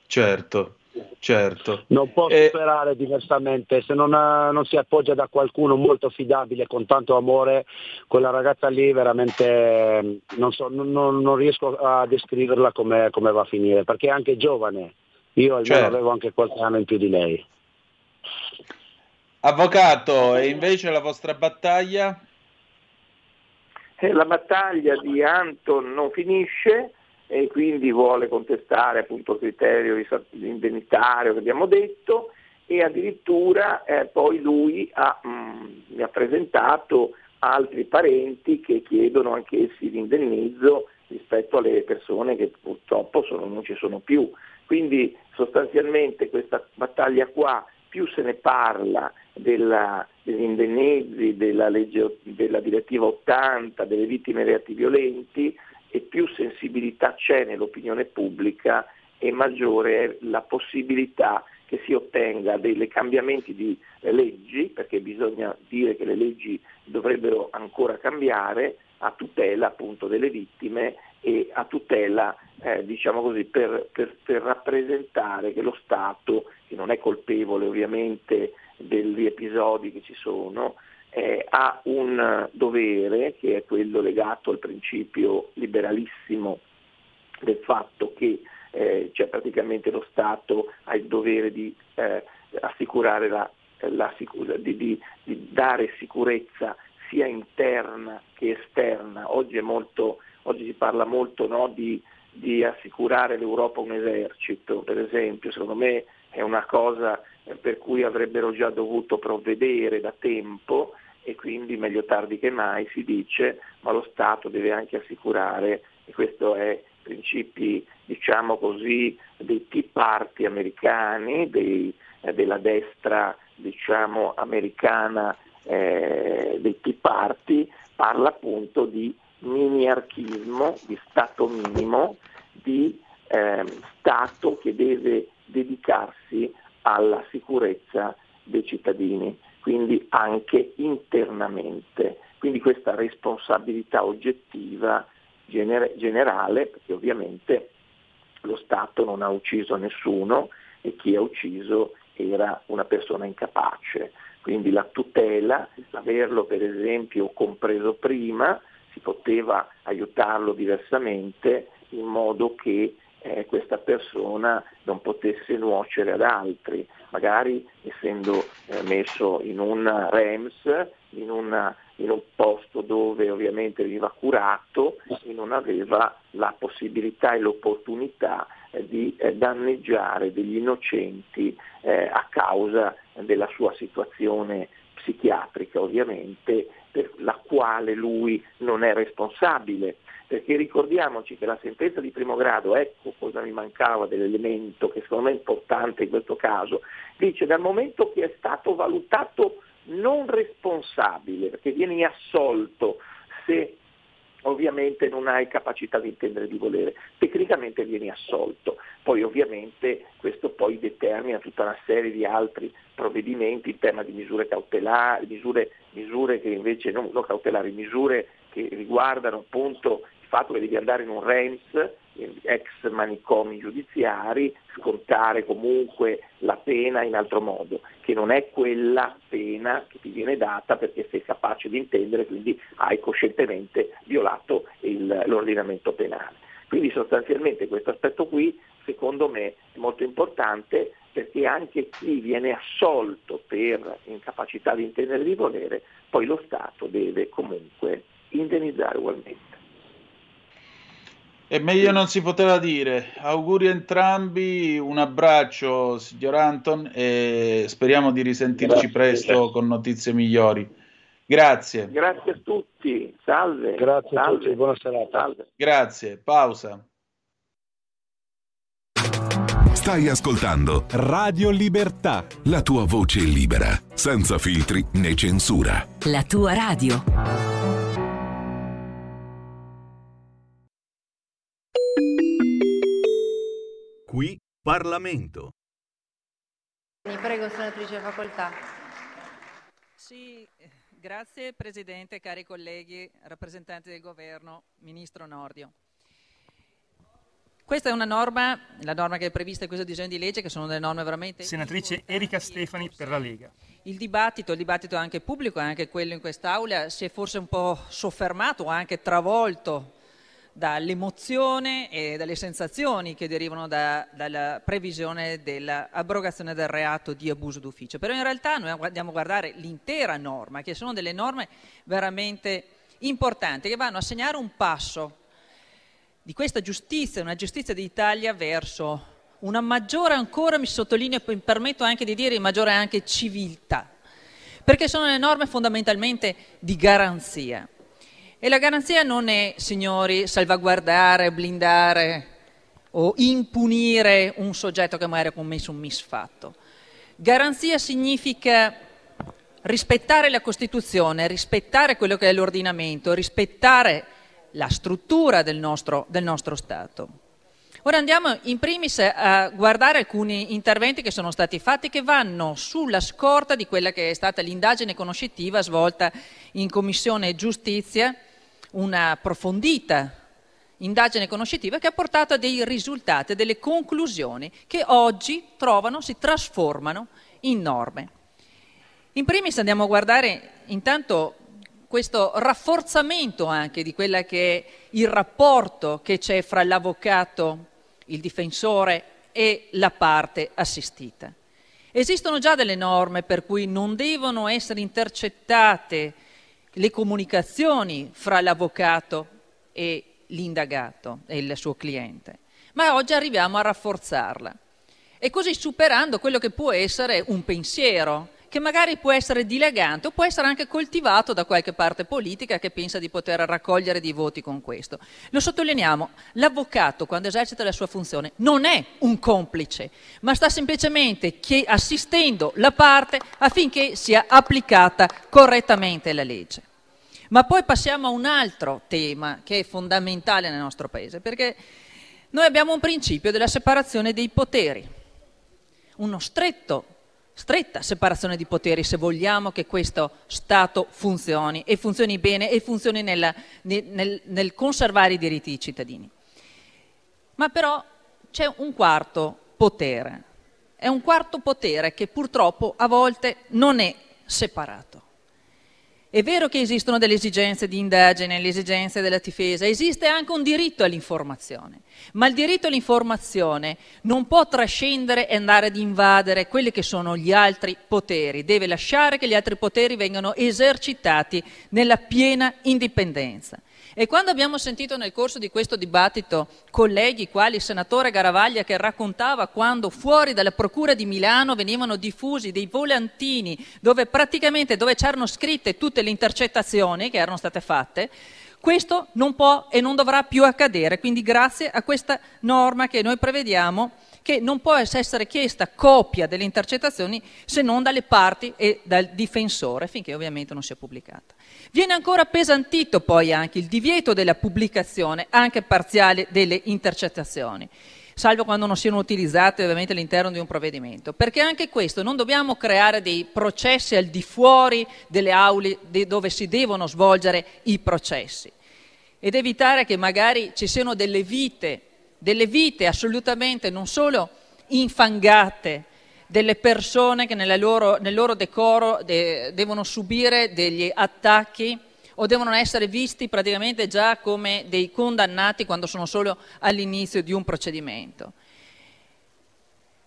Certo, certo. Non può e... sperare diversamente, se non, ha, non, si appoggia da qualcuno molto fidabile, con tanto amore, quella ragazza lì veramente non, so, non, non riesco a descriverla come, come, va a finire, perché è anche giovane, io almeno certo. avevo anche qualche anno in più di lei. Avvocato, e invece la vostra battaglia? Eh, la battaglia di Anton non finisce e quindi vuole contestare appunto il criterio indennitario che abbiamo detto e addirittura eh, poi lui ha, mh, mm, mi ha presentato altri parenti che chiedono anch'essi l'indennizzo rispetto alle persone che purtroppo sono, non ci sono più. Quindi sostanzialmente questa battaglia qua più se ne parla della, degli indennizzi, della, legge, della direttiva 80, delle vittime reati violenti e più sensibilità c'è nell'opinione pubblica e maggiore è la possibilità che si ottenga dei cambiamenti di leggi, perché bisogna dire che le leggi dovrebbero ancora cambiare a tutela appunto delle vittime e a tutela, eh, diciamo così, per, per, per, rappresentare che lo Stato, che non è colpevole ovviamente degli episodi che ci sono, eh, ha un dovere, che è quello legato al principio liberalissimo del fatto che eh, cioè praticamente lo Stato ha il dovere di eh, assicurare la, la di, di, di, dare sicurezza sia interna che esterna. Oggi, molto, oggi si parla molto no, di, di assicurare l'Europa un esercito, per esempio, secondo me è una cosa per cui avrebbero già dovuto provvedere da tempo e quindi meglio tardi che mai si dice, ma lo Stato deve anche assicurare, e questo è principi diciamo così dei tea party americani, dei, eh, della destra diciamo americana eh, dei tea party, parla appunto di miniarchismo, di Stato minimo, di eh, Stato che deve dedicarsi alla sicurezza dei cittadini, quindi anche internamente. Quindi questa responsabilità oggettiva gener- generale, perché ovviamente lo Stato non ha ucciso nessuno e chi ha ucciso era una persona incapace. Quindi la tutela, averlo per esempio compreso prima, si poteva aiutarlo diversamente in modo che eh, questa persona non potesse nuocere ad altri, magari essendo eh, messo in un REMS, in, una, in, un posto dove ovviamente veniva curato e non aveva la possibilità e l'opportunità eh, di eh, danneggiare degli innocenti eh, a causa della sua situazione psichiatrica ovviamente, per la quale lui non è responsabile. Perché ricordiamoci che la sentenza di primo grado, ecco cosa mi mancava dell'elemento che secondo me è importante in questo caso, dice dal momento che è stato valutato non responsabile, perché vieni assolto se ovviamente non hai capacità di intendere di volere, tecnicamente vieni assolto, poi ovviamente questo poi determina tutta una serie di altri provvedimenti in tema di misure cautelari, misure, misure che invece non, non cautelari, misure che riguardano appunto fatto che devi andare in un REMS, ex manicomi giudiziari, scontare comunque la pena in altro modo, che non è quella pena che ti viene data perché sei capace di intendere, quindi hai coscientemente violato il, l'ordinamento penale. Quindi sostanzialmente questo aspetto qui secondo me è molto importante perché anche chi viene assolto per incapacità di intendere di volere, poi lo Stato deve comunque indennizzare ugualmente. E meglio non si poteva dire. Auguri a entrambi, un abbraccio signor Anton e speriamo di risentirci Grazie. presto con notizie migliori. Grazie. Grazie a tutti, salve. Grazie salve. a tutti, buona serata. Salve. Grazie, pausa. Stai ascoltando Radio Libertà. La tua voce libera, senza filtri né censura. La tua radio. Qui Parlamento. Prego, senatrice facoltà. Sì, grazie Presidente, cari colleghi, rappresentanti del Governo, Ministro Nordio. Questa è una norma, la norma che è prevista in questo disegno di legge, che sono delle norme veramente... Senatrice Erika Stefani per la Lega. Il dibattito, il dibattito anche pubblico anche quello in quest'Aula si è forse un po' soffermato, anche travolto dall'emozione e dalle sensazioni che derivano da, dalla previsione dell'abrogazione del reato di abuso d'ufficio. Però in realtà noi andiamo a guardare l'intera norma, che sono delle norme veramente importanti, che vanno a segnare un passo di questa giustizia, una giustizia d'Italia verso una maggiore ancora, mi sottolineo e mi permetto anche di dire, maggiore anche civiltà, perché sono le norme fondamentalmente di garanzia. E la garanzia non è, signori, salvaguardare, blindare o impunire un soggetto che magari ha commesso un misfatto. Garanzia significa rispettare la Costituzione, rispettare quello che è l'ordinamento, rispettare la struttura del nostro, del nostro Stato. Ora andiamo in primis a guardare alcuni interventi che sono stati fatti che vanno sulla scorta di quella che è stata l'indagine conoscitiva svolta in Commissione Giustizia, una approfondita indagine conoscitiva che ha portato a dei risultati, delle conclusioni che oggi trovano, si trasformano in norme. In primis andiamo a guardare intanto questo rafforzamento anche di quello che è il rapporto che c'è fra l'avvocato, il difensore e la parte assistita. Esistono già delle norme per cui non devono essere intercettate le comunicazioni fra l'avvocato e l'indagato e il suo cliente, ma oggi arriviamo a rafforzarla. E così superando quello che può essere un pensiero che magari può essere dilagante o può essere anche coltivato da qualche parte politica che pensa di poter raccogliere dei voti con questo. Lo sottolineiamo, l'avvocato quando esercita la sua funzione non è un complice, ma sta semplicemente assistendo la parte affinché sia applicata correttamente la legge. Ma poi passiamo a un altro tema che è fondamentale nel nostro Paese, perché noi abbiamo un principio della separazione dei poteri, uno stretto stretta separazione di poteri se vogliamo che questo Stato funzioni e funzioni bene e funzioni nella, nel, nel conservare i diritti dei cittadini. Ma però c'è un quarto potere, è un quarto potere che purtroppo a volte non è separato. È vero che esistono delle esigenze di indagine, le esigenze della difesa, esiste anche un diritto all'informazione, ma il diritto all'informazione non può trascendere e andare ad invadere quelli che sono gli altri poteri, deve lasciare che gli altri poteri vengano esercitati nella piena indipendenza. E quando abbiamo sentito nel corso di questo dibattito colleghi quali il senatore Garavaglia che raccontava quando fuori dalla Procura di Milano venivano diffusi dei volantini dove praticamente dove c'erano scritte tutte le intercettazioni che erano state fatte, questo non può e non dovrà più accadere, quindi grazie a questa norma che noi prevediamo che non può essere chiesta copia delle intercettazioni se non dalle parti e dal difensore, finché ovviamente non sia pubblicata. Viene ancora appesantito poi anche il divieto della pubblicazione, anche parziale, delle intercettazioni salvo quando non siano utilizzate ovviamente all'interno di un provvedimento, perché anche questo non dobbiamo creare dei processi al di fuori delle aule dove si devono svolgere i processi ed evitare che magari ci siano delle vite delle vite assolutamente non solo infangate, delle persone che loro, nel loro decoro de, devono subire degli attacchi o devono essere visti praticamente già come dei condannati quando sono solo all'inizio di un procedimento.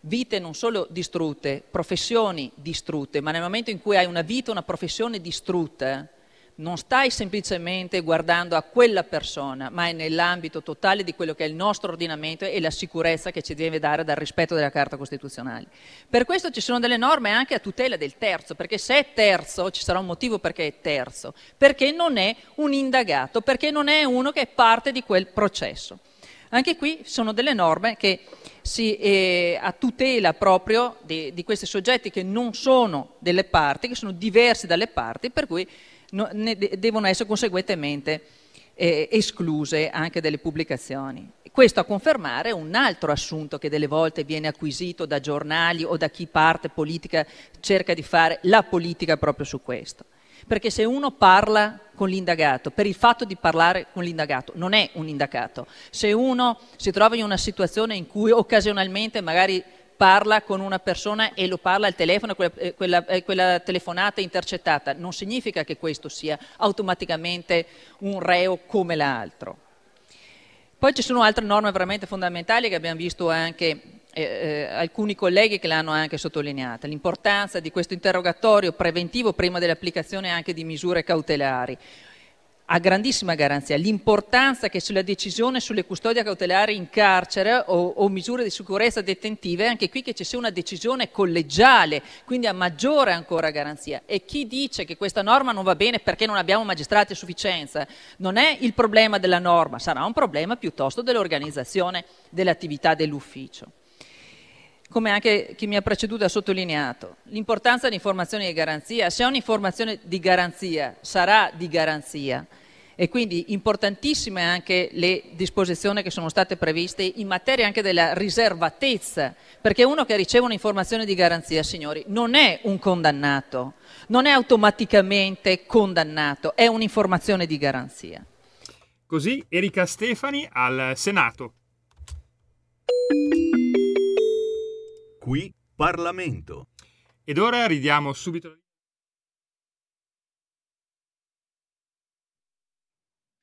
Vite non solo distrutte, professioni distrutte, ma nel momento in cui hai una vita, una professione distrutta, non stai semplicemente guardando a quella persona, ma è nell'ambito totale di quello che è il nostro ordinamento e la sicurezza che ci deve dare dal rispetto della Carta Costituzionale. Per questo ci sono delle norme anche a tutela del terzo, perché se è terzo ci sarà un motivo perché è terzo, perché non è un indagato, perché non è uno che è parte di quel processo. Anche qui sono delle norme che si eh, a tutela proprio di, di questi soggetti che non sono delle parti, che sono diversi dalle parti, per cui no, de- devono essere conseguentemente eh, escluse anche delle pubblicazioni. Questo a confermare un altro assunto che delle volte viene acquisito da giornali o da chi parte politica cerca di fare la politica proprio su questo. Perché se uno parla con l'indagato, per il fatto di parlare con l'indagato, non è un indagato. Se uno si trova in una situazione in cui occasionalmente magari parla con una persona e lo parla al telefono, quella, eh, quella, eh, quella telefonata intercettata, non significa che questo sia automaticamente un reo come l'altro. Poi ci sono altre norme veramente fondamentali che abbiamo visto anche eh, eh, alcuni colleghi che l'hanno anche sottolineata, l'importanza di questo interrogatorio preventivo prima dell'applicazione anche di misure cautelari a grandissima garanzia l'importanza che sulla decisione sulle custodie cautelari in carcere o, o, misure di sicurezza detentive, anche qui che ci sia una decisione collegiale, quindi a maggiore ancora garanzia. E chi dice che questa norma non va bene perché non abbiamo magistrati a sufficienza, non è il problema della norma, sarà un problema piuttosto dell'organizzazione dell'attività dell'ufficio. Come anche chi mi ha preceduto ha sottolineato, l'importanza dell'informazione di garanzia. Se è un'informazione di garanzia, sarà di garanzia. E quindi importantissime anche le disposizioni che sono state previste in materia anche della riservatezza, perché uno che riceve un'informazione di garanzia, signori, non è un condannato, non è automaticamente condannato, è un'informazione di garanzia. Così Erika Stefani al Senato. Qui Parlamento. Ed ora ridiamo subito.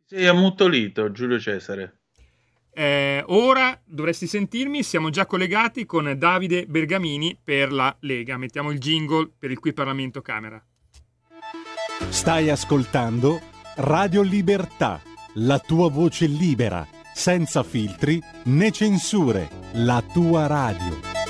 Sei ammutolito, Giulio Cesare. Eh, ora dovresti sentirmi, siamo già collegati con Davide Bergamini per la Lega. Mettiamo il jingle per il Qui Parlamento Camera. Stai ascoltando Radio Libertà, la tua voce libera, senza filtri né censure, la tua radio.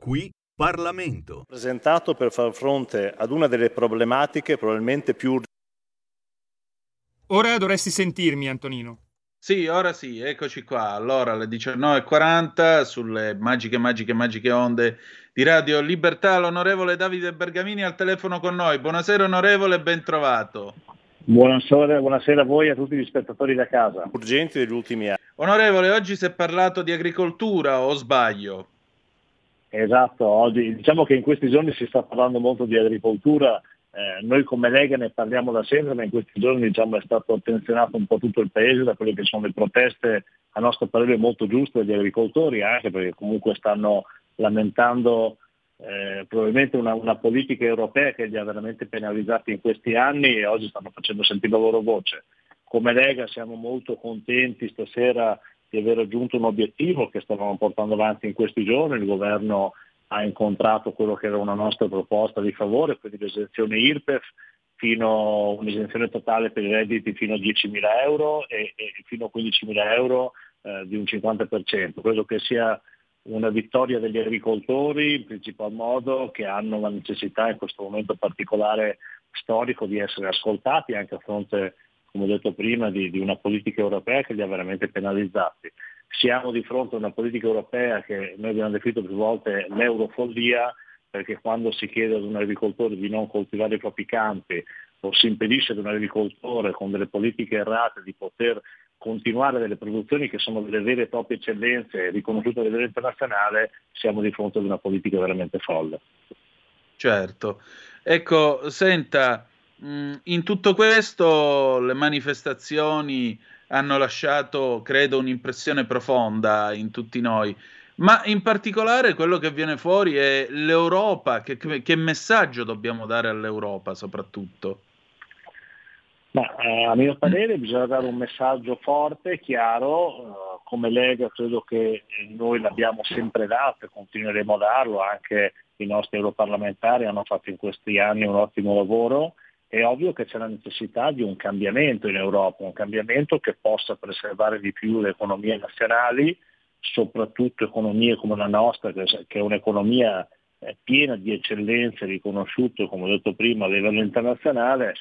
Qui Parlamento. presentato per far fronte ad una delle problematiche probabilmente più Ora dovresti sentirmi, Antonino. Sì, ora sì, eccoci qua. Allora, alle 19.40 sulle magiche, magiche, magiche onde di Radio Libertà, l'onorevole Davide Bergamini al telefono con noi. Buonasera onorevole, ben trovato. Buonasera, buonasera a voi e a tutti gli spettatori da casa. urgenti degli ultimi anni. Onorevole, oggi si è parlato di agricoltura o sbaglio? Esatto, oggi, diciamo che in questi giorni si sta parlando molto di agricoltura, eh, noi come Lega ne parliamo da sempre, ma in questi giorni diciamo, è stato attenzionato un po' tutto il paese da quelle che sono le proteste, a nostro parere molto giuste degli agricoltori, anche perché comunque stanno lamentando eh, probabilmente una, una, politica europea che li ha veramente penalizzati in questi anni e oggi stanno facendo sentire la loro voce. Come Lega siamo molto contenti stasera di aver raggiunto un obiettivo che stavamo portando avanti in questi giorni, il governo ha incontrato quello che era una nostra proposta di favore, quindi l'esenzione IRPEF fino un'esenzione totale per i redditi fino a 10.000 euro e, e fino a 15.000 euro eh, di un 50%. Credo che sia una vittoria degli agricoltori in principal modo che hanno la necessità in questo momento particolare storico di essere ascoltati anche a fronte come ho detto prima, di, di, una politica europea che li ha veramente penalizzati. Siamo di fronte a una politica europea che noi abbiamo definito più volte l'eurofollia, perché quando si chiede ad un agricoltore di non coltivare i propri campi o si impedisce ad un agricoltore con delle politiche errate di poter continuare delle produzioni che sono delle vere e proprie eccellenze riconosciute a livello internazionale, siamo di fronte ad una politica veramente folle. Certo. Ecco, senta, Mm, in tutto questo le manifestazioni hanno lasciato, credo, un'impressione profonda in tutti noi, ma in particolare quello che viene fuori è l'Europa, che, che messaggio dobbiamo dare all'Europa soprattutto? Ma, eh, a mio parere bisogna dare un messaggio forte, chiaro, eh, come Lega credo che noi l'abbiamo sempre dato e continueremo a darlo, anche i nostri europarlamentari hanno fatto in questi anni un ottimo lavoro è ovvio che c'è la necessità di un cambiamento in Europa, un cambiamento che possa preservare di più le economie nazionali, soprattutto economie come la nostra, che è un'economia eh, piena di eccellenze riconosciute, come ho detto prima, a livello internazionale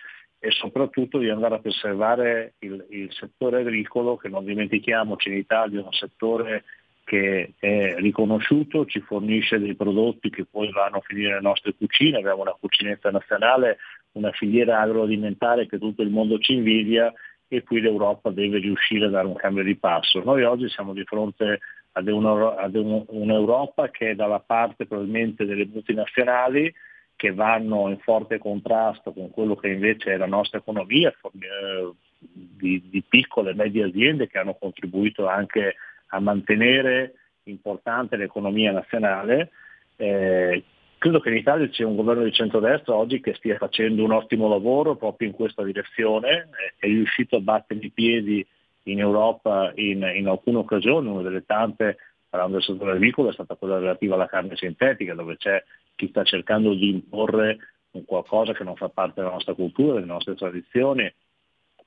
e soprattutto di andare a preservare il, il settore agricolo, che non dimentichiamoci in Italia è un settore che è riconosciuto, ci fornisce dei prodotti che poi vanno a finire nelle nostre cucine, abbiamo una cucinetta nazionale una filiera agroalimentare che tutto il mondo ci invidia e qui l'Europa deve riuscire a dare un cambio di passo. Noi oggi siamo di fronte ad, un, ad un, un'Europa che è dalla parte probabilmente delle multinazionali che vanno in forte contrasto con quello che invece è la nostra economia, eh, di, di piccole e medie aziende che hanno contribuito anche a mantenere importante l'economia nazionale, eh, Credo che in Italia sia un governo di centrodestra oggi che stia facendo un ottimo lavoro proprio in questa direzione, è riuscito a battere i piedi in Europa in, in alcune occasioni, una delle tante, parlando del settore agricolo, è stata quella relativa alla carne sintetica, dove c'è chi sta cercando di imporre un qualcosa che non fa parte della nostra cultura, delle nostre tradizioni,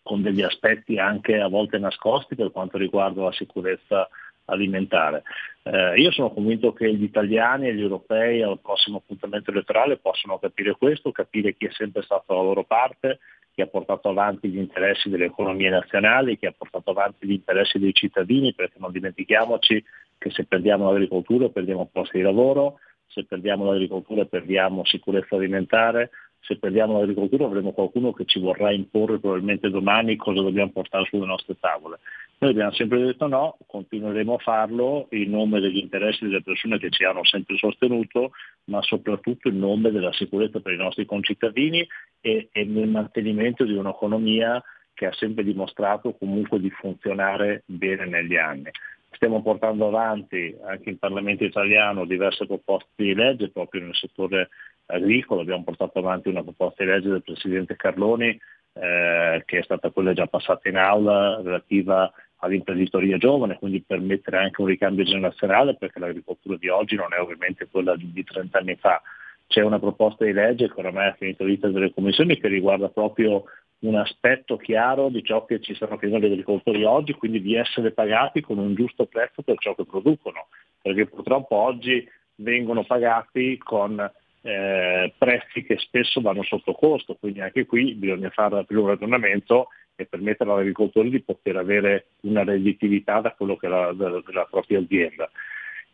con degli aspetti anche a volte nascosti per quanto riguarda la sicurezza alimentare. Eh, io sono convinto che gli italiani e gli europei al prossimo appuntamento elettorale possano capire questo, capire chi è sempre stato dalla loro parte, che ha portato avanti gli interessi delle economie nazionali, che ha portato avanti gli interessi dei cittadini, perché non dimentichiamoci che se perdiamo l'agricoltura perdiamo posti di lavoro, se perdiamo l'agricoltura perdiamo sicurezza alimentare, se perdiamo l'agricoltura avremo qualcuno che ci vorrà imporre probabilmente domani cosa dobbiamo portare sulle nostre tavole. Noi abbiamo sempre detto no, continueremo a farlo in nome degli interessi delle persone che ci hanno sempre sostenuto, ma soprattutto in nome della sicurezza per i nostri concittadini e, e nel mantenimento di un'economia che ha sempre dimostrato comunque di funzionare bene negli anni. Stiamo portando avanti anche in Parlamento italiano diverse proposte di legge proprio nel settore agricolo, abbiamo portato avanti una proposta di legge del Presidente Carloni eh, che è stata quella già passata in aula relativa all'imprenditoria giovane, quindi permettere anche un ricambio generazionale perché l'agricoltura di oggi non è ovviamente quella di, di 30 anni fa. C'è una proposta di legge che oramai ha finito l'iter delle commissioni che riguarda proprio un aspetto chiaro di ciò che ci stanno chiedendo gli agricoltori oggi, quindi di essere pagati con un giusto prezzo per ciò che producono, perché purtroppo oggi vengono pagati con eh, prezzi che spesso vanno sotto costo, quindi anche qui bisogna fare più un ragionamento e permettere agli agricoltori di poter avere una redditività da quello che è la, della propria azienda.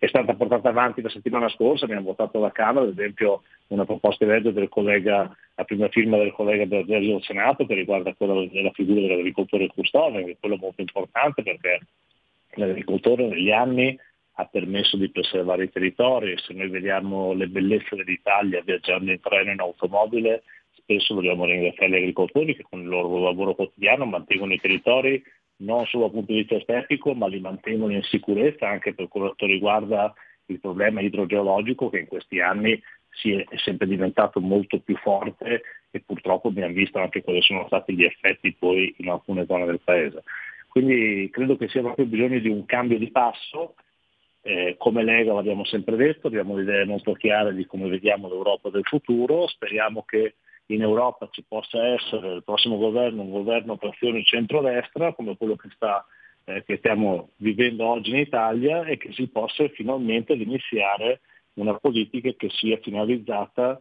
È stata portata avanti la settimana scorsa, abbiamo votato alla Camera, ad esempio una proposta di legge del collega, a prima firma del collega Bergesio del Senato che riguarda quella della figura dell'agricoltore custode, che è quello molto importante perché l'agricoltore negli anni ha permesso di preservare i territori se noi vediamo le bellezze dell'Italia viaggiando in treno e in automobile, spesso dobbiamo ringraziare gli agricoltori che con il loro lavoro quotidiano mantengono i territori non solo dal punto di vista estetico, ma li mantengono in sicurezza anche per quanto riguarda il problema idrogeologico che in questi anni si è, sempre diventato molto più forte e purtroppo abbiamo visto anche quali sono stati gli effetti poi in alcune zone del paese. Quindi credo che sia proprio bisogno di un cambio di passo eh, come Lega l'abbiamo sempre detto, abbiamo idee molto chiare di come vediamo l'Europa del futuro, speriamo che in Europa ci possa essere il prossimo governo un governo per azione centrodestra come quello che, sta, eh, che stiamo vivendo oggi in Italia e che si possa finalmente iniziare una politica che sia finalizzata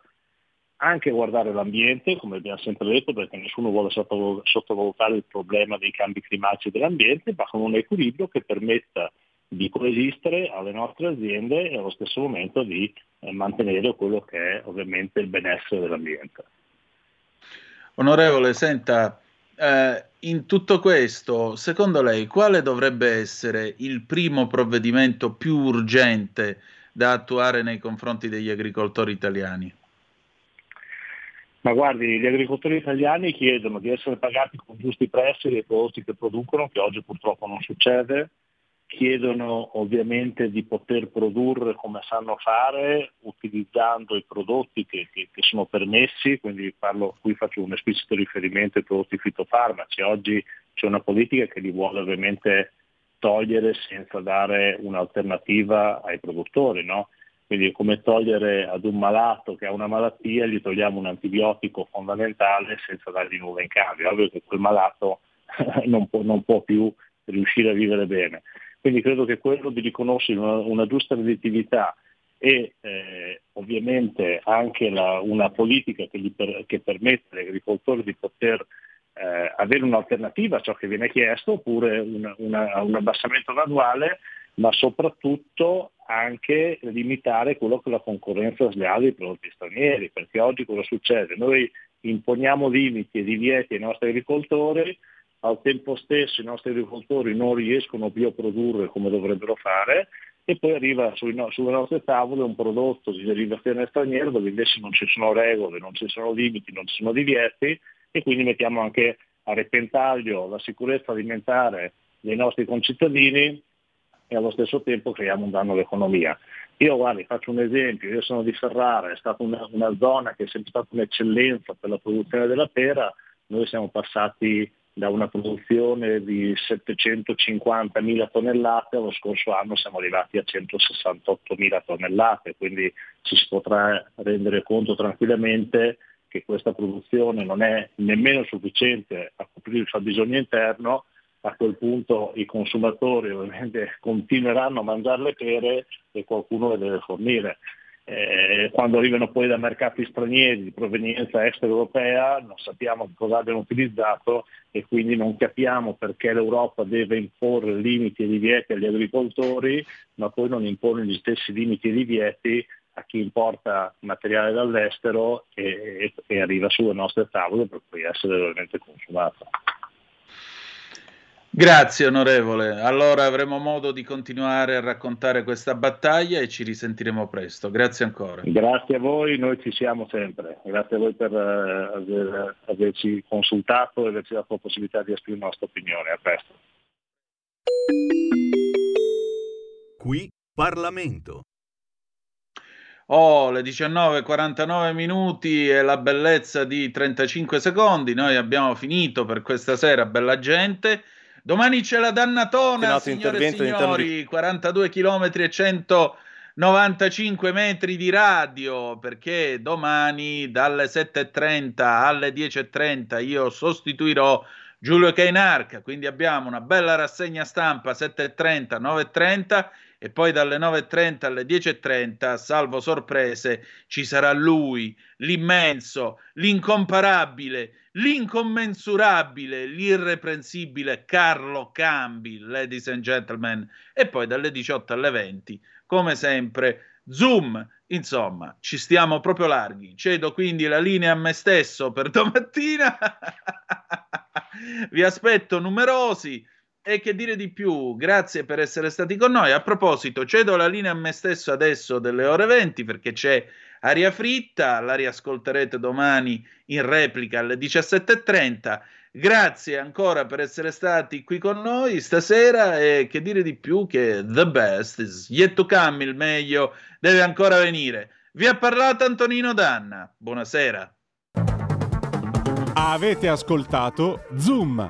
anche a guardare l'ambiente, come abbiamo sempre detto, perché nessuno vuole sottovalutare il problema dei cambi climatici dell'ambiente, ma con un equilibrio che permetta di coesistere alle nostre aziende e allo stesso momento di eh, mantenere quello che è ovviamente il benessere dell'ambiente. Onorevole, senta, eh, in tutto questo, secondo lei, quale dovrebbe essere il primo provvedimento più urgente da attuare nei confronti degli agricoltori italiani? Ma guardi, gli agricoltori italiani chiedono di essere pagati con giusti prezzi dei prodotti che producono, che oggi purtroppo non succede, chiedono ovviamente di poter produrre come sanno fare utilizzando i prodotti che, che, che, sono permessi, quindi parlo, qui faccio un esplicito riferimento ai prodotti fitofarmaci. Oggi c'è una politica che li vuole ovviamente togliere senza dare un'alternativa ai produttori. No? Quindi come togliere ad un malato che ha una malattia, gli togliamo un antibiotico fondamentale senza dargli nulla in cambio. Ovvio che quel malato (laughs) non può, non può più riuscire a vivere bene. Quindi credo che quello di riconoscere una, una giusta redditività e eh, ovviamente anche la, una politica che, per, che, permette agli agricoltori di poter eh, avere un'alternativa a ciò che viene chiesto oppure una, una, un abbassamento graduale, ma soprattutto anche limitare quello che è la concorrenza sleale dei prodotti stranieri, perché oggi cosa succede? Noi imponiamo limiti e divieti ai nostri agricoltori, al tempo stesso i nostri agricoltori non riescono più a produrre come dovrebbero fare e poi arriva no, sulle nostre tavole un prodotto di derivazione straniera dove invece non ci sono regole, non ci sono limiti, non ci sono divieti e quindi mettiamo anche a repentaglio la sicurezza alimentare dei nostri concittadini e allo stesso tempo creiamo un danno all'economia. Io guardi, faccio un esempio, io sono di Ferrara, è stata una, una zona che è sempre stata un'eccellenza per la produzione della pera, noi siamo passati da una produzione di 750.000 tonnellate, lo scorso anno siamo arrivati a 168.000 tonnellate, quindi ci si potrà rendere conto tranquillamente che questa produzione non è nemmeno sufficiente a coprire il fabbisogno interno, a quel punto i consumatori ovviamente (laughs) continueranno a mangiare le pere e qualcuno le deve fornire. Eh, quando arrivano poi da mercati stranieri di provenienza extraeuropea non sappiamo cosa abbiano utilizzato e quindi non capiamo perché l'Europa deve imporre limiti e divieti agli agricoltori, ma poi non impone gli stessi limiti e divieti a chi importa materiale dall'estero e, e, e arriva sulle nostre tavole per poi essere realmente consumato. Grazie onorevole, allora avremo modo di continuare a raccontare questa battaglia e ci risentiremo presto. Grazie ancora. Grazie a voi, noi ci siamo sempre. Grazie a voi per uh, aver, averci consultato e averci dato la possibilità di esprimere la nostra opinione. A presto. Qui Parlamento. Oh, le 19.49 minuti e la bellezza di 35 secondi. Noi abbiamo finito per questa sera, bella gente. Domani c'è la dannatona, signore e signori, di... 42 km e 195 metri di radio, perché domani dalle 7.30 alle 10.30 io sostituirò Giulio Cainarca, quindi abbiamo una bella rassegna stampa 7.30, 9.30 e poi dalle 9.30 alle 10.30, salvo sorprese, ci sarà lui, l'immenso, l'incomparabile, l'incommensurabile, l'irreprensibile Carlo Cambi, ladies and gentlemen, e poi dalle 18 alle 20, come sempre, Zoom. Insomma, ci stiamo proprio larghi. Cedo quindi la linea a me stesso per (laughs) domattina. Vi aspetto numerosi. E che dire di più? Grazie per essere stati con noi. A proposito, cedo la linea a me stesso adesso delle ore 20 perché c'è aria fritta, la riascolterete domani in replica alle 17.30. Grazie ancora per essere stati qui con noi stasera e che dire di più che the best is yet to come, il meglio deve ancora venire. Vi ha parlato Antonino Danna. Buonasera. Avete ascoltato Zoom,